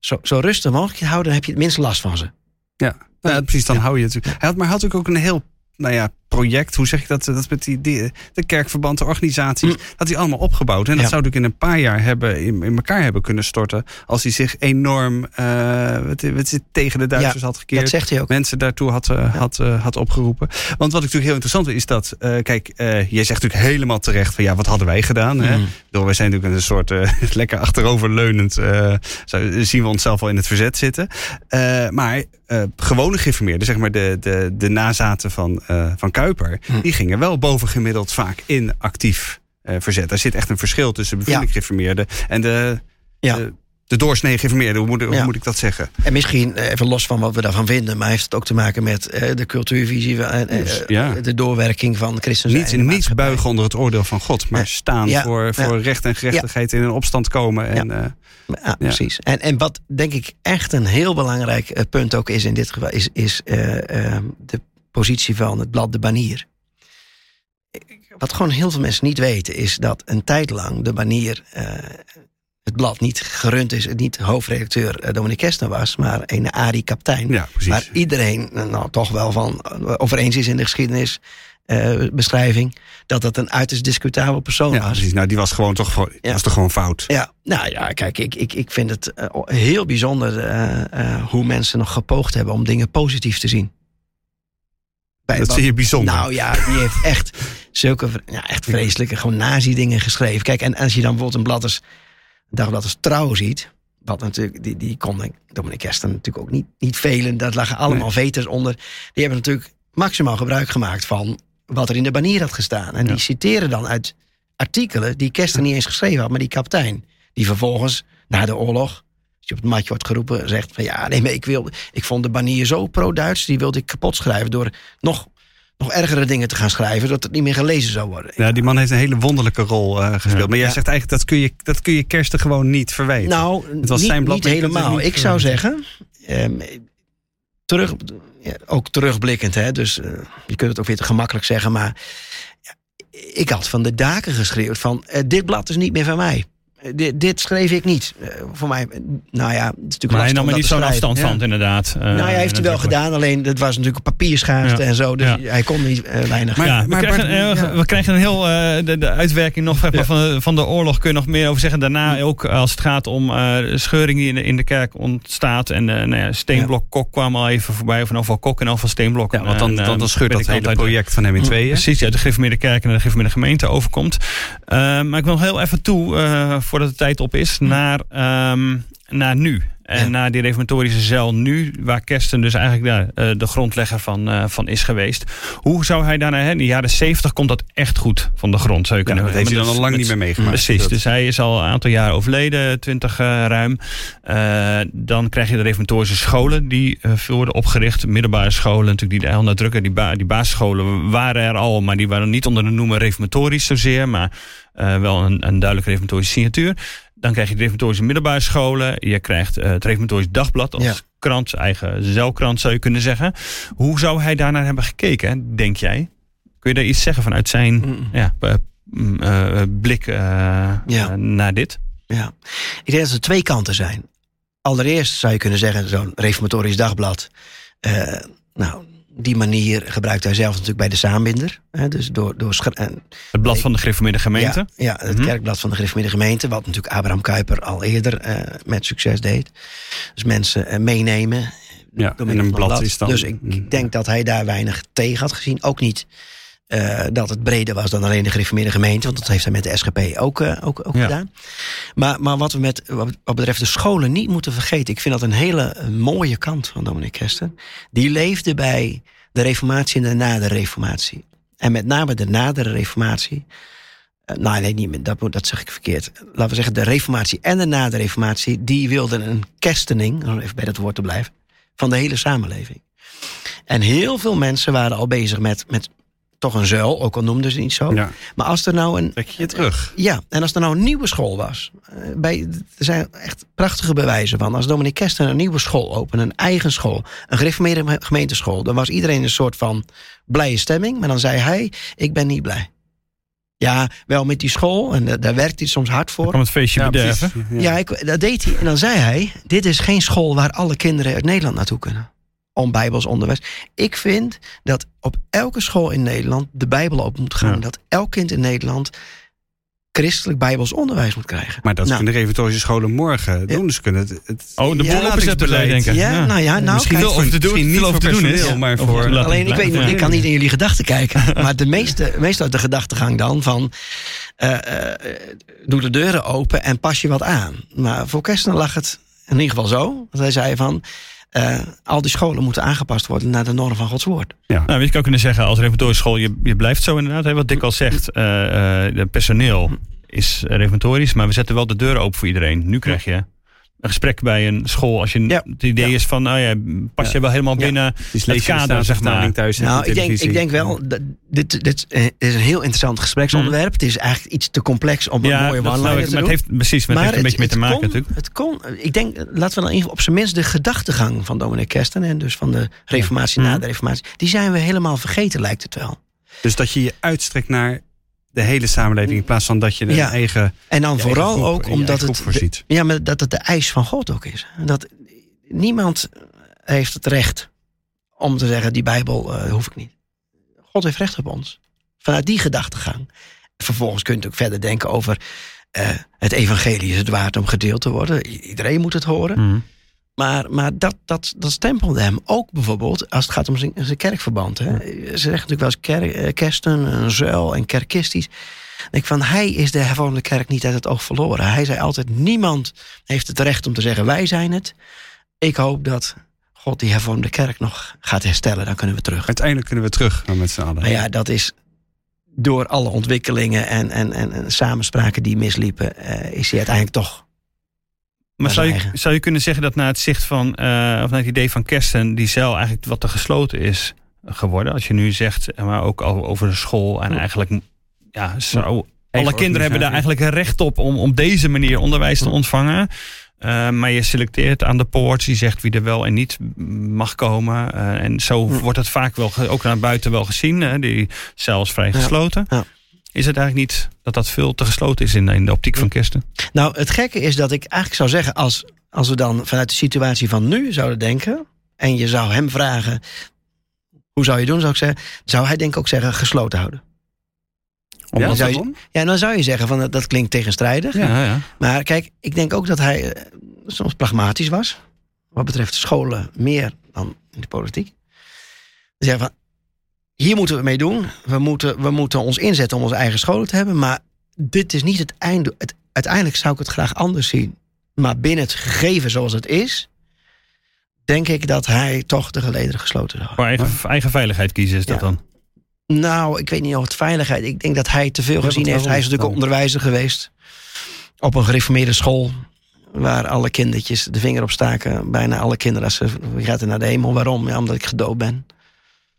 zo, zo rustig mogelijk te houden, dan heb je het minst last van ze. Ja, nou, ja, precies. Dan hou je het. Hij had, maar hij had ook een heel nou ja, project. Hoe zeg ik dat? Dat met die, die de kerkverband, de organisaties. Mm. Dat hij allemaal opgebouwd. En dat Ja. zou natuurlijk in een paar jaar hebben, in, in elkaar hebben kunnen storten. Als hij zich enorm eh, wat, wat tegen de Duitsers had gekeerd. Dat zegt hij ook. mensen daartoe had, eh, had, eh, had opgeroepen. Want wat ik natuurlijk heel interessant vind, is dat... kijk, jij zegt natuurlijk helemaal terecht van... ja, wat hadden wij gedaan? Hè? Ik bedoel, wij zijn natuurlijk een soort lekker achteroverleunend... zien we onszelf wel in het verzet zitten. Maar gewone geïnformeerden, zeg maar de, de, de nazaten van, van Kuiper... Hm. die gingen wel bovengemiddeld vaak in actief eh, verzet. Daar zit echt een verschil tussen bevindelijk geïnformeerden... en de, Ja. de, de doorsnee. Hoe moet, hoe Ja. moet ik dat zeggen? En misschien, eh, even los van wat we daarvan vinden, maar heeft het ook te maken met eh, de cultuurvisie en eh, Dus, ja. de doorwerking van Christus. Niet, niet buigen onder het oordeel van God, maar Ja. staan Ja. voor, voor recht en gerechtigheid in een opstand komen. En, Ja, precies. En, en wat denk ik echt een heel belangrijk punt ook is in dit geval, is, is eh, de positie van het blad De Banier. Wat gewoon heel veel mensen niet weten, is dat een tijd lang De Banier, eh, het blad niet gerund is, niet hoofdredacteur uh, Dominique Kestner was, maar een Arie Kaptein. ja, precies. Waar iedereen eh, nou, toch wel van eh, over eens is in de geschiedenisbeschrijving, dat dat een uiterst discutabel persoon ja, was. precies. Nou, die was gewoon toch, Ja. was toch gewoon fout. Ja, nou ja, kijk, ik, ik, ik vind het eh, heel bijzonder eh, eh, hoe mensen nog gepoogd hebben om dingen positief te zien. Dat wat- zie je bijzonder. Nou ja, die heeft echt zulke ja, echt vreselijke, gewoon nazi-dingen geschreven. Kijk, en als je dan bijvoorbeeld een blad als, een dagblad als Trouw ziet, wat natuurlijk, die, die kon Dominic Kersten natuurlijk ook niet, niet velen, daar lagen allemaal veters onder. Die hebben natuurlijk maximaal gebruik gemaakt van wat er in de banier had gestaan. En die citeren dan uit artikelen die Kersten niet eens geschreven had, maar die kaptein. Die vervolgens, na de oorlog, als je op het matje wordt geroepen, zegt van ja, nee, maar ik, wil, ik vond de banier zo pro-Duits, die wilde ik kapot schrijven door nog, nog ergere dingen te gaan schrijven, dat het niet meer gelezen zou worden. Ja, die man heeft een hele wonderlijke rol eh, gespeeld. Ja. Maar jij Ja. zegt eigenlijk, dat kun, je, dat kun je Kersten gewoon niet verwijten. Nou, Het was niet, zijn blad, niet helemaal. niet ik zou zeggen, ehm, terug, ja, ook terugblikkend, hè, dus eh, je kunt het ook weer te gemakkelijk zeggen, maar ik had van de daken geschreeuwd van... eh, dit blad is niet meer van mij. Eh, dit, dit schreef ik niet. Eh, voor mij, eh, nou ja, het is natuurlijk Maar hij nam er dat niet zo'n afstand Ja. van, inderdaad. Eh, Nou ja, heeft hij wel gedaan. Alleen het was natuurlijk papierschaarste Ja. en zo. Dus Ja. hij kon niet weinig. Maar- ja, we, maar krijgen, Bart- ja. we krijgen een heel. de, de uitwerking nog maar, van, de, van de oorlog. Kun je nog meer over zeggen. Daarna ook als het gaat om eh, de scheuring die in de, in de kerk ontstaat. En eh nou ja, Steenblok Kok kwam al even voorbij. Van ofwel Kok en ofwel Steenblok. Ja, want dan, En, dan, dan scheurt dat hele project van hem in tweeën. Precies, ja, de kerk en de gereformeerde gemeente overkomt. Maar ik wil nog heel even toe, eh, voordat de tijd op is, naar, ehm, naar nu. En Ja. naar die reformatorische zeil nu, waar Kersten dus eigenlijk daar, eh, de grondlegger van, eh, van is geweest. Hoe zou hij daarna, hè, in de jaren zeventig komt dat echt goed van de grond, zou je Ja, kunnen dat heeft hij dan al lang niet meer meegemaakt. Precies, dus hij is al een aantal jaren overleden, twintig eh, ruim. Eh, dan krijg je de reformatorische scholen die eh, veel worden opgericht. Middelbare scholen natuurlijk, die heel nadrukkelijk. Die, ba die basisscholen waren er al, maar die waren niet onder de noemer reformatorisch zozeer. Maar eh, wel een, een duidelijke reformatorische signatuur. Dan krijg je de reformatorische middelbare scholen. Je krijgt eh, het reformatorisch dagblad als Ja. krant, eigen zeilkrant zou je kunnen zeggen. Hoe zou hij daarnaar hebben gekeken, denk jij? Kun je daar iets zeggen vanuit zijn Mm. ja, eh, mm, eh, blik Ja. naar dit? Ja. Ik denk dat er twee kanten zijn. Allereerst zou je kunnen zeggen, zo'n reformatorisch dagblad. nou, die manier gebruikt hij zelf natuurlijk bij de saambinder. Hè, dus door, door Het blad van de gereformeerde gemeente. Ja, ja het Mhm. kerkblad van de gereformeerde gemeente. Wat natuurlijk Abraham Kuyper al eerder eh, met succes deed. Dus mensen eh, meenemen. Ja, en middel een blad is dan... Dus ik denk dat hij daar weinig tegen had gezien. Ook niet eh, dat het breder was dan alleen de gereformeerde gemeente. Want dat heeft hij met de SGP ook, eh, ook, ook Ja. gedaan. Maar, maar wat we met, wat betreft de scholen niet moeten vergeten. Ik vind dat een hele eh, mooie kant van Dominic Kesten. Die leefde bij de reformatie en de na de reformatie. En met name de nadere reformatie. nou, nee, niet, meer, dat, dat zeg ik verkeerd. Laten we zeggen, de reformatie en de na de reformatie... die wilden een kerstening, om even bij dat woord te blijven... van de hele samenleving. En heel veel mensen waren al bezig met, met toch een zuil, ook al noemden ze het niet zo. Ja, Maar als er nou een, trek je terug. ja, en als er nou een nieuwe school was. eh, Bij, er zijn echt prachtige bewijzen van. Als Dominic Kesten een nieuwe school opende, een eigen school, een gereformeerde gemeenteschool, dan was iedereen een soort van blije stemming. Maar dan zei hij: Ik ben niet blij. Ja, wel met die school, en da- daar werkt hij soms hard voor. Om het feestje Ja, bederven. precies. Ja, ik, dat deed hij. En dan zei hij: Dit is geen school waar alle kinderen uit Nederland naartoe kunnen. Om Bijbels onderwijs. Ik vind dat op elke school in Nederland de Bijbel op moet gaan. Ja. Dat elk kind in Nederland christelijk Bijbels onderwijs moet krijgen. Maar dat Nou. kunnen de scholen morgen doen. Dus kunnen het, het Oh, de Ja, boel opzetten, zou je denken. Ja, nou ja, nou, misschien voor, of te doen- misschien niet over te doen is. maar voor... Alleen ik weet ik kan niet in jullie gedachten kijken. Maar de meeste, meestal uit de gedachtegang dan van. eh, eh, doe de deuren open en pas je wat aan. Maar voor Kerstner lag het in ieder geval zo. Dat hij zei van. Eh, al die scholen moeten aangepast worden naar de norm van Gods woord. Nou, weet je, ik zou kunnen zeggen, als reformatorische school, je, je blijft zo inderdaad. Hè, wat Dick al zegt, eh eh, de personeel is reformatorisch, maar we zetten wel de deuren open voor iedereen. Nu krijg je een gesprek bij een school. Als je Ja. het idee Ja. is van, nou ja, pas je Ja. wel helemaal Ja. binnen Dus het kader, zeg maar. thuis Nou, de ik denk, ik denk wel, dat dit, dit is een heel interessant gespreksonderwerp. Het is eigenlijk iets te complex om een mooie one-liner te maar het heeft precies, maar het heeft een beetje mee te maken kon, natuurlijk. Het kon, ik denk, laten we dan even op zijn minst de gedachtegang van Dominic Kersten... en dus van de reformatie na Mhm. de reformatie... die zijn we helemaal vergeten, lijkt het wel. Dus dat je je uitstrekt naar de hele samenleving... in plaats van dat je een Ja. eigen En dan vooral groep- ook omdat het, voorziet. ja, maar dat het de eis van God ook is. Dat niemand heeft het recht om te zeggen... die Bijbel eh, hoef ik niet. God heeft recht op ons. Vanuit die gedachtegang. Vervolgens kun je natuurlijk verder denken over... eh, het evangelie is het waard om gedeeld te worden. Iedereen moet het horen. Mhm. Maar, maar dat, dat, dat stempelde hem ook bijvoorbeeld als het gaat om zijn, zijn kerkverband. Hè. Ze zeggen natuurlijk wel eens kerk, eh, kersten, een zuil en kerkistisch. Ik van, hij is de hervormde kerk niet uit het oog verloren. Hij zei altijd, niemand heeft het recht om te zeggen, wij zijn het. Ik hoop dat God die hervormde kerk nog gaat herstellen. Dan kunnen we terug. Uiteindelijk kunnen we terug met z'n allen. Maar ja, dat is door alle ontwikkelingen en, en, en, en samenspraken die misliepen... eh, is hij uiteindelijk toch... Maar naar zou je, zou je kunnen zeggen dat na het zicht van, eh, of na het idee van Kersten, die cel eigenlijk wat te gesloten is geworden? Als je nu zegt, eh, maar ook al over de school en eigenlijk, ja, zo, alle kinderen hebben daar eigenlijk een recht op om op deze manier onderwijs te ontvangen. Eh, maar je selecteert aan de poort, die zegt wie er wel en niet mag komen. En zo wordt het vaak wel, ook naar buiten wel gezien. Hè? Die cel is vrij Ja. gesloten. Ja. Is het eigenlijk niet dat dat veel te gesloten is in, in de optiek van Kersten? Nou, het gekke is dat ik eigenlijk zou zeggen, als, als we dan vanuit de situatie van nu zouden denken. en je zou hem vragen. hoe zou je doen, zou ik zeggen. zou hij denk ik ook zeggen gesloten houden. Ja, Omdat- zou je-? Ja, dan zou je zeggen van dat- klinkt tegenstrijdig. ja, ja. Maar kijk, ik denk ook dat hij eh, soms pragmatisch was. Wat betreft scholen meer dan in de politiek. Ze zeggen van, hier moeten we mee doen. We moeten, we moeten ons inzetten om onze eigen scholen te hebben. Maar dit is niet het einde. Het, uiteindelijk zou ik het graag anders zien. Maar binnen het gegeven zoals het is... denk ik dat hij toch de gelederen gesloten zou Voor eigen, eigen veiligheid kiezen is dat Ja. dan? nou, ik weet niet of het veiligheid. Ik denk dat hij te veel gezien heeft. Hij is natuurlijk onderwijzer geweest. Op een gereformeerde school. Waar alle kindertjes de vinger op staken. Bijna alle kinderen. Als ze, gaat er naar de hemel? Waarom? Ja, omdat ik gedood ben.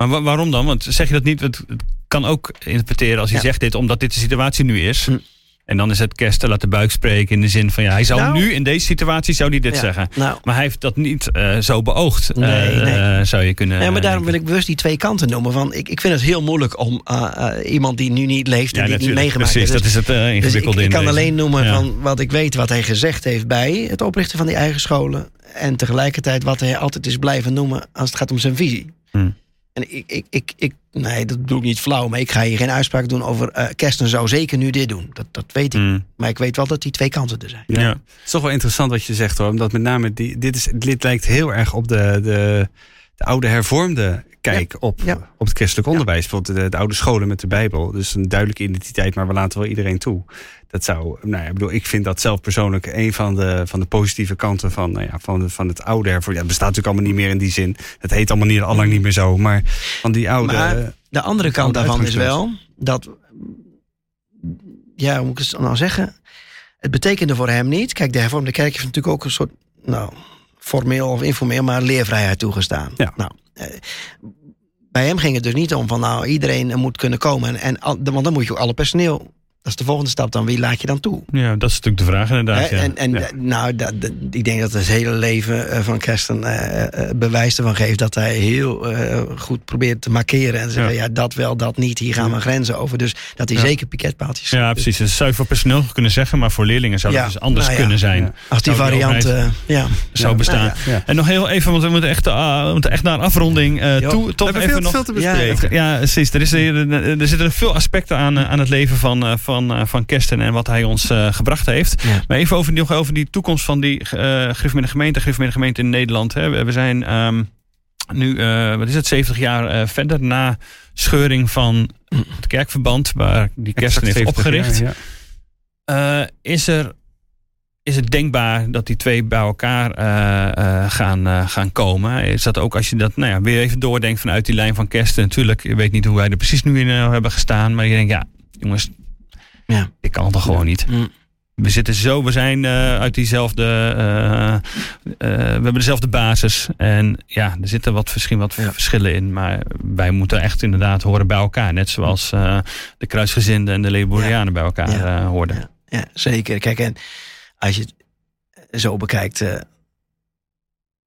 Maar wa- waarom dan? Want zeg je dat niet? Het kan ook interpreteren als Ja. zegt dit omdat dit de situatie nu is. Hm. En dan is het kerst laat de buik spreken in de zin van ja, hij zou Nou. nu in deze situatie zou hij dit Ja, zeggen. Nou, Maar hij heeft dat niet eh, zo beoogd, Nee, eh, nee. zou je kunnen. ja, maar daarom wil ik bewust die twee kanten noemen. Van, ik, ik vind het heel moeilijk om eh, iemand die nu niet leeft. en Ja, die niet meegemaakt Precies, heeft. dat is het eh, Dus ik, ingewikkelde ik kan alleen noemen van wat ik weet wat hij gezegd heeft bij het oprichten van die eigen scholen. En tegelijkertijd wat hij altijd is blijven noemen als het gaat om zijn visie. Hmm. En ik, ik, ik, ik, nee, dat doe ik niet flauw, maar ik ga hier geen uitspraak doen over eh Kersten zou zeker nu dit doen. Dat, dat weet ik. Hm. Maar ik weet wel dat die twee kanten er zijn. Ja. Het is toch wel interessant wat je zegt hoor. Omdat met name die, dit, is, dit lijkt heel erg op de, de, de oude hervormde kijk op, Ja. op het christelijk onderwijs. Bijvoorbeeld de, de oude scholen met de Bijbel. Dus een duidelijke identiteit, maar we laten wel iedereen toe. Dat zou, nou ja, ik bedoel, ik vind dat zelf persoonlijk een van de, van de positieve kanten van, nou ja, van, van het oude hervormde. Ja, het bestaat natuurlijk allemaal niet meer in die zin. Het heet allemaal niet, allang niet meer zo. Maar van die oude. Maar de andere kant daarvan is wel dat, ja, hoe moet ik het nou zeggen? Het betekende voor hem niet. Kijk, de hervormde kerk heeft natuurlijk ook een soort, nou, formeel of informeel, maar leervrijheid toegestaan. Ja. Nou, eh, bij hem ging het dus niet om van, nou, iedereen moet kunnen komen. En, en, want dan moet je ook alle personeel. Dat is de volgende stap dan. Wie laat je dan toe? ja, dat is natuurlijk de vraag inderdaad. Hè? ja. En, en Ja. nou, dat, dat- ik denk dat het hele leven eh, van Kersten eh, eh, bewijs ervan geeft dat hij heel eh, goed probeert te markeren en te zeggen: ja. dat wel, dat niet. Hier gaan we grenzen over. Dus dat hij Ja. zeker piketpaaltjes. ja, precies. Dat zou je voor personeel kunnen zeggen, maar voor leerlingen zou het Ja, dus anders nou ja. kunnen zijn. Ja. Als die variant, ja. Zou Ja. bestaan. Nou ja. En nog heel even, want we moeten echt, ah, we moeten echt naar een afronding eh, toe. We Toch hebben even veel, nog. veel te Ja, bespreken. Ja, precies. Er, is, er, er zitten veel aspecten aan, aan het leven van, eh, van, eh, van Kersten en wat hij ons eh, gebracht heeft. Ja. Maar even over, nog over die toekomst van die Griffmeerde gemeente, gemeente in Nederland. Hè. We, zijn ehm, nu, eh, wat is het, 70 jaar eh, verder na scheuring van het kerkverband, waar die Kersten heeft Exact 70 opgericht. jaar, ja. Eh, is, er, is het denkbaar dat die twee bij elkaar eh, eh, gaan, eh, gaan komen? Is dat ook als je dat nou ja, weer even doordenkt vanuit die lijn van Kersten? Natuurlijk, je weet niet hoe wij er precies nu in eh, hebben gestaan. Maar je denkt, ja, jongens, Ja. dit kan toch gewoon niet. Mm. We zitten zo, we zijn eh, uit diezelfde, eh, eh, we hebben dezelfde basis. En ja, er zitten wat, misschien wat Ja. verschillen in. Maar wij moeten echt inderdaad horen bij elkaar. Net zoals de kruisgezinden en de Leborianen bij elkaar hoorden. Ja, ja, zeker. Kijk, en als je het zo bekijkt,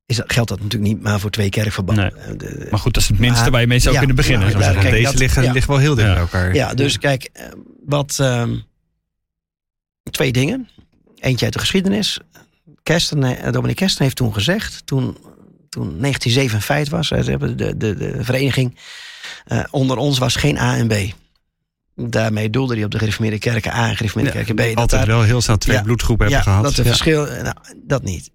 is dat, geldt dat natuurlijk niet maar voor twee kerkverbanden. Eh, de- Maar goed, dat is het minste Maar- waar je mee zou ja, kunnen beginnen. kijk, Deze dat- liggen, ja. liggen wel heel dicht Ja. bij elkaar. Ja, dus kijk, eh, wat ehm, twee dingen. Eentje uit de geschiedenis. Kersten, eh, Dominique Kersten heeft toen gezegd, toen, toen 1907 was, hè, ze hebben de, de, de vereniging, eh, onder ons was geen A en B. Daarmee doelde hij op de gereformeerde kerken A en gereformeerde Ja, kerken B. Dat altijd daar- wel heel snel twee Ja. bloedgroepen ja, hebben gehad. dat de Ja. verschil, nou, dat niet.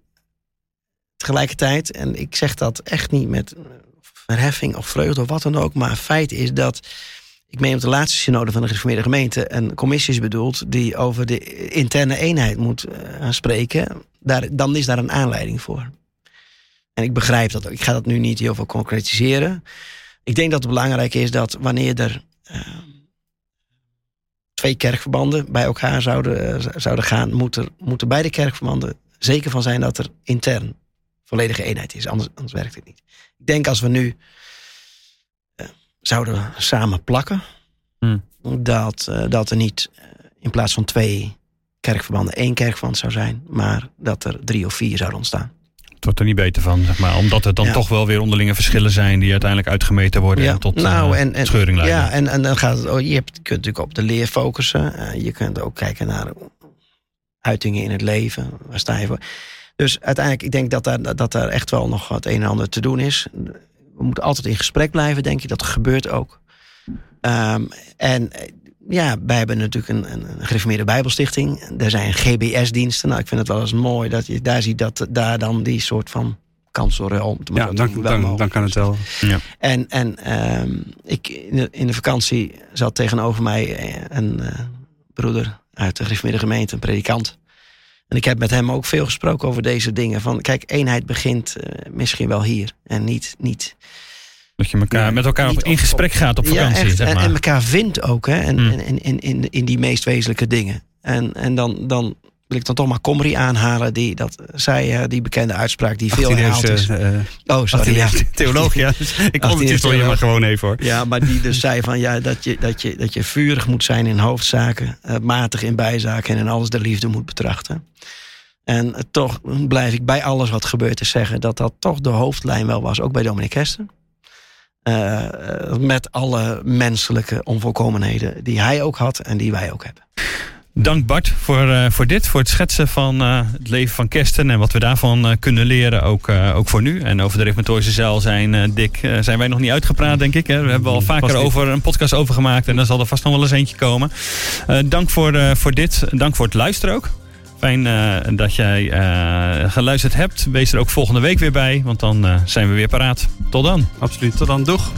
Tegelijkertijd, en ik zeg dat echt niet met eh, verheffing of vreugde of wat dan ook, maar feit is dat ik meen op de laatste synode van de gereformeerde gemeente een commissie is bedoeld die over de interne eenheid moet eh, gaan spreken. Daar, dan is daar een aanleiding voor. En ik begrijp dat. Ik ga dat nu niet heel veel concretiseren. Ik denk dat het belangrijk is dat wanneer er eh, twee kerkverbanden bij elkaar zouden, eh, zouden gaan, moeten, moeten beide kerkverbanden zeker van zijn dat er intern volledige eenheid is. Anders, anders werkt het niet. Ik denk als we nu eh, zouden samen plakken, Hmm. dat, eh, dat er niet eh, in plaats van twee kerkverbanden één kerkverband zou zijn, maar dat er drie of vier zouden ontstaan. Het wordt er niet beter van, zeg maar. Omdat er dan Ja. toch wel weer onderlinge verschillen zijn die uiteindelijk uitgemeten worden en tot nou, en, en, scheuring leiden. Ja, en, en dan gaat het. Oh, je, hebt, kunt natuurlijk op de leer focussen. Je kunt ook kijken naar uitingen in het leven. Waar sta je voor? Dus uiteindelijk, ik denk dat daar, dat daar echt wel nog wat een en ander te doen is. We moeten altijd in gesprek blijven, denk ik. Dat gebeurt ook. Ehm, en eh, ja, wij hebben natuurlijk een, een, een gereformeerde Bijbelstichting. Er zijn GBS-diensten. Nou, ik vind het wel eens mooi dat je daar ziet dat daar dan die soort van kanselruil. het Ja, dan, dan, dan kan het wel. en, en ehm, ik, in, de, in de vakantie zat tegenover mij eh, een eh, broeder uit de gereformeerde gemeente, een predikant. En ik heb met hem ook veel gesproken over deze dingen. Van kijk, eenheid begint eh, misschien wel hier. En niet. niet Dat je elkaar, Ja, met elkaar op, in op- gesprek gaat op vakantie, ja, echt. zeg en, maar. en elkaar vindt ook, hè? En, Hmm. en, en, in, in, in die meest wezenlijke dingen. En, en dan, dan wil ik dan toch maar Comrie aanhalen. Die, dat zei eh, die bekende uitspraak die veel herhaald is. 18e, eh, Oh, sorry. Ja. 18e theoloog, ja. Ik 18e ondertitel je maar gewoon even hoor. Ja, maar die dus zei van ja, dat je, dat je, dat je vurig moet zijn in hoofdzaken, eh, matig in bijzaken en in alles de liefde moet betrachten. En eh, toch blijf ik bij alles wat gebeurd is zeggen dat dat toch de hoofdlijn wel was, ook bij Dominic Hester. Eh, eh, met alle menselijke onvolkomenheden die hij ook had en die wij ook hebben. Dank Bart voor, eh, voor dit, voor het schetsen van eh, het leven van Kersten en wat we daarvan eh, kunnen leren, ook, ook voor nu. En over de reformatorische zaal zijn, Dick, zijn wij nog niet uitgepraat, denk ik. Hè? We hebben al vaker Vast niet. over een podcast over gemaakt en dan zal er vast nog wel eens eentje komen. Dank voor, voor dit, dank voor het luisteren ook. Fijn dat jij geluisterd hebt. Wees er ook volgende week weer bij, want dan zijn we weer paraat. Tot dan. Absoluut. Tot dan. Doeg.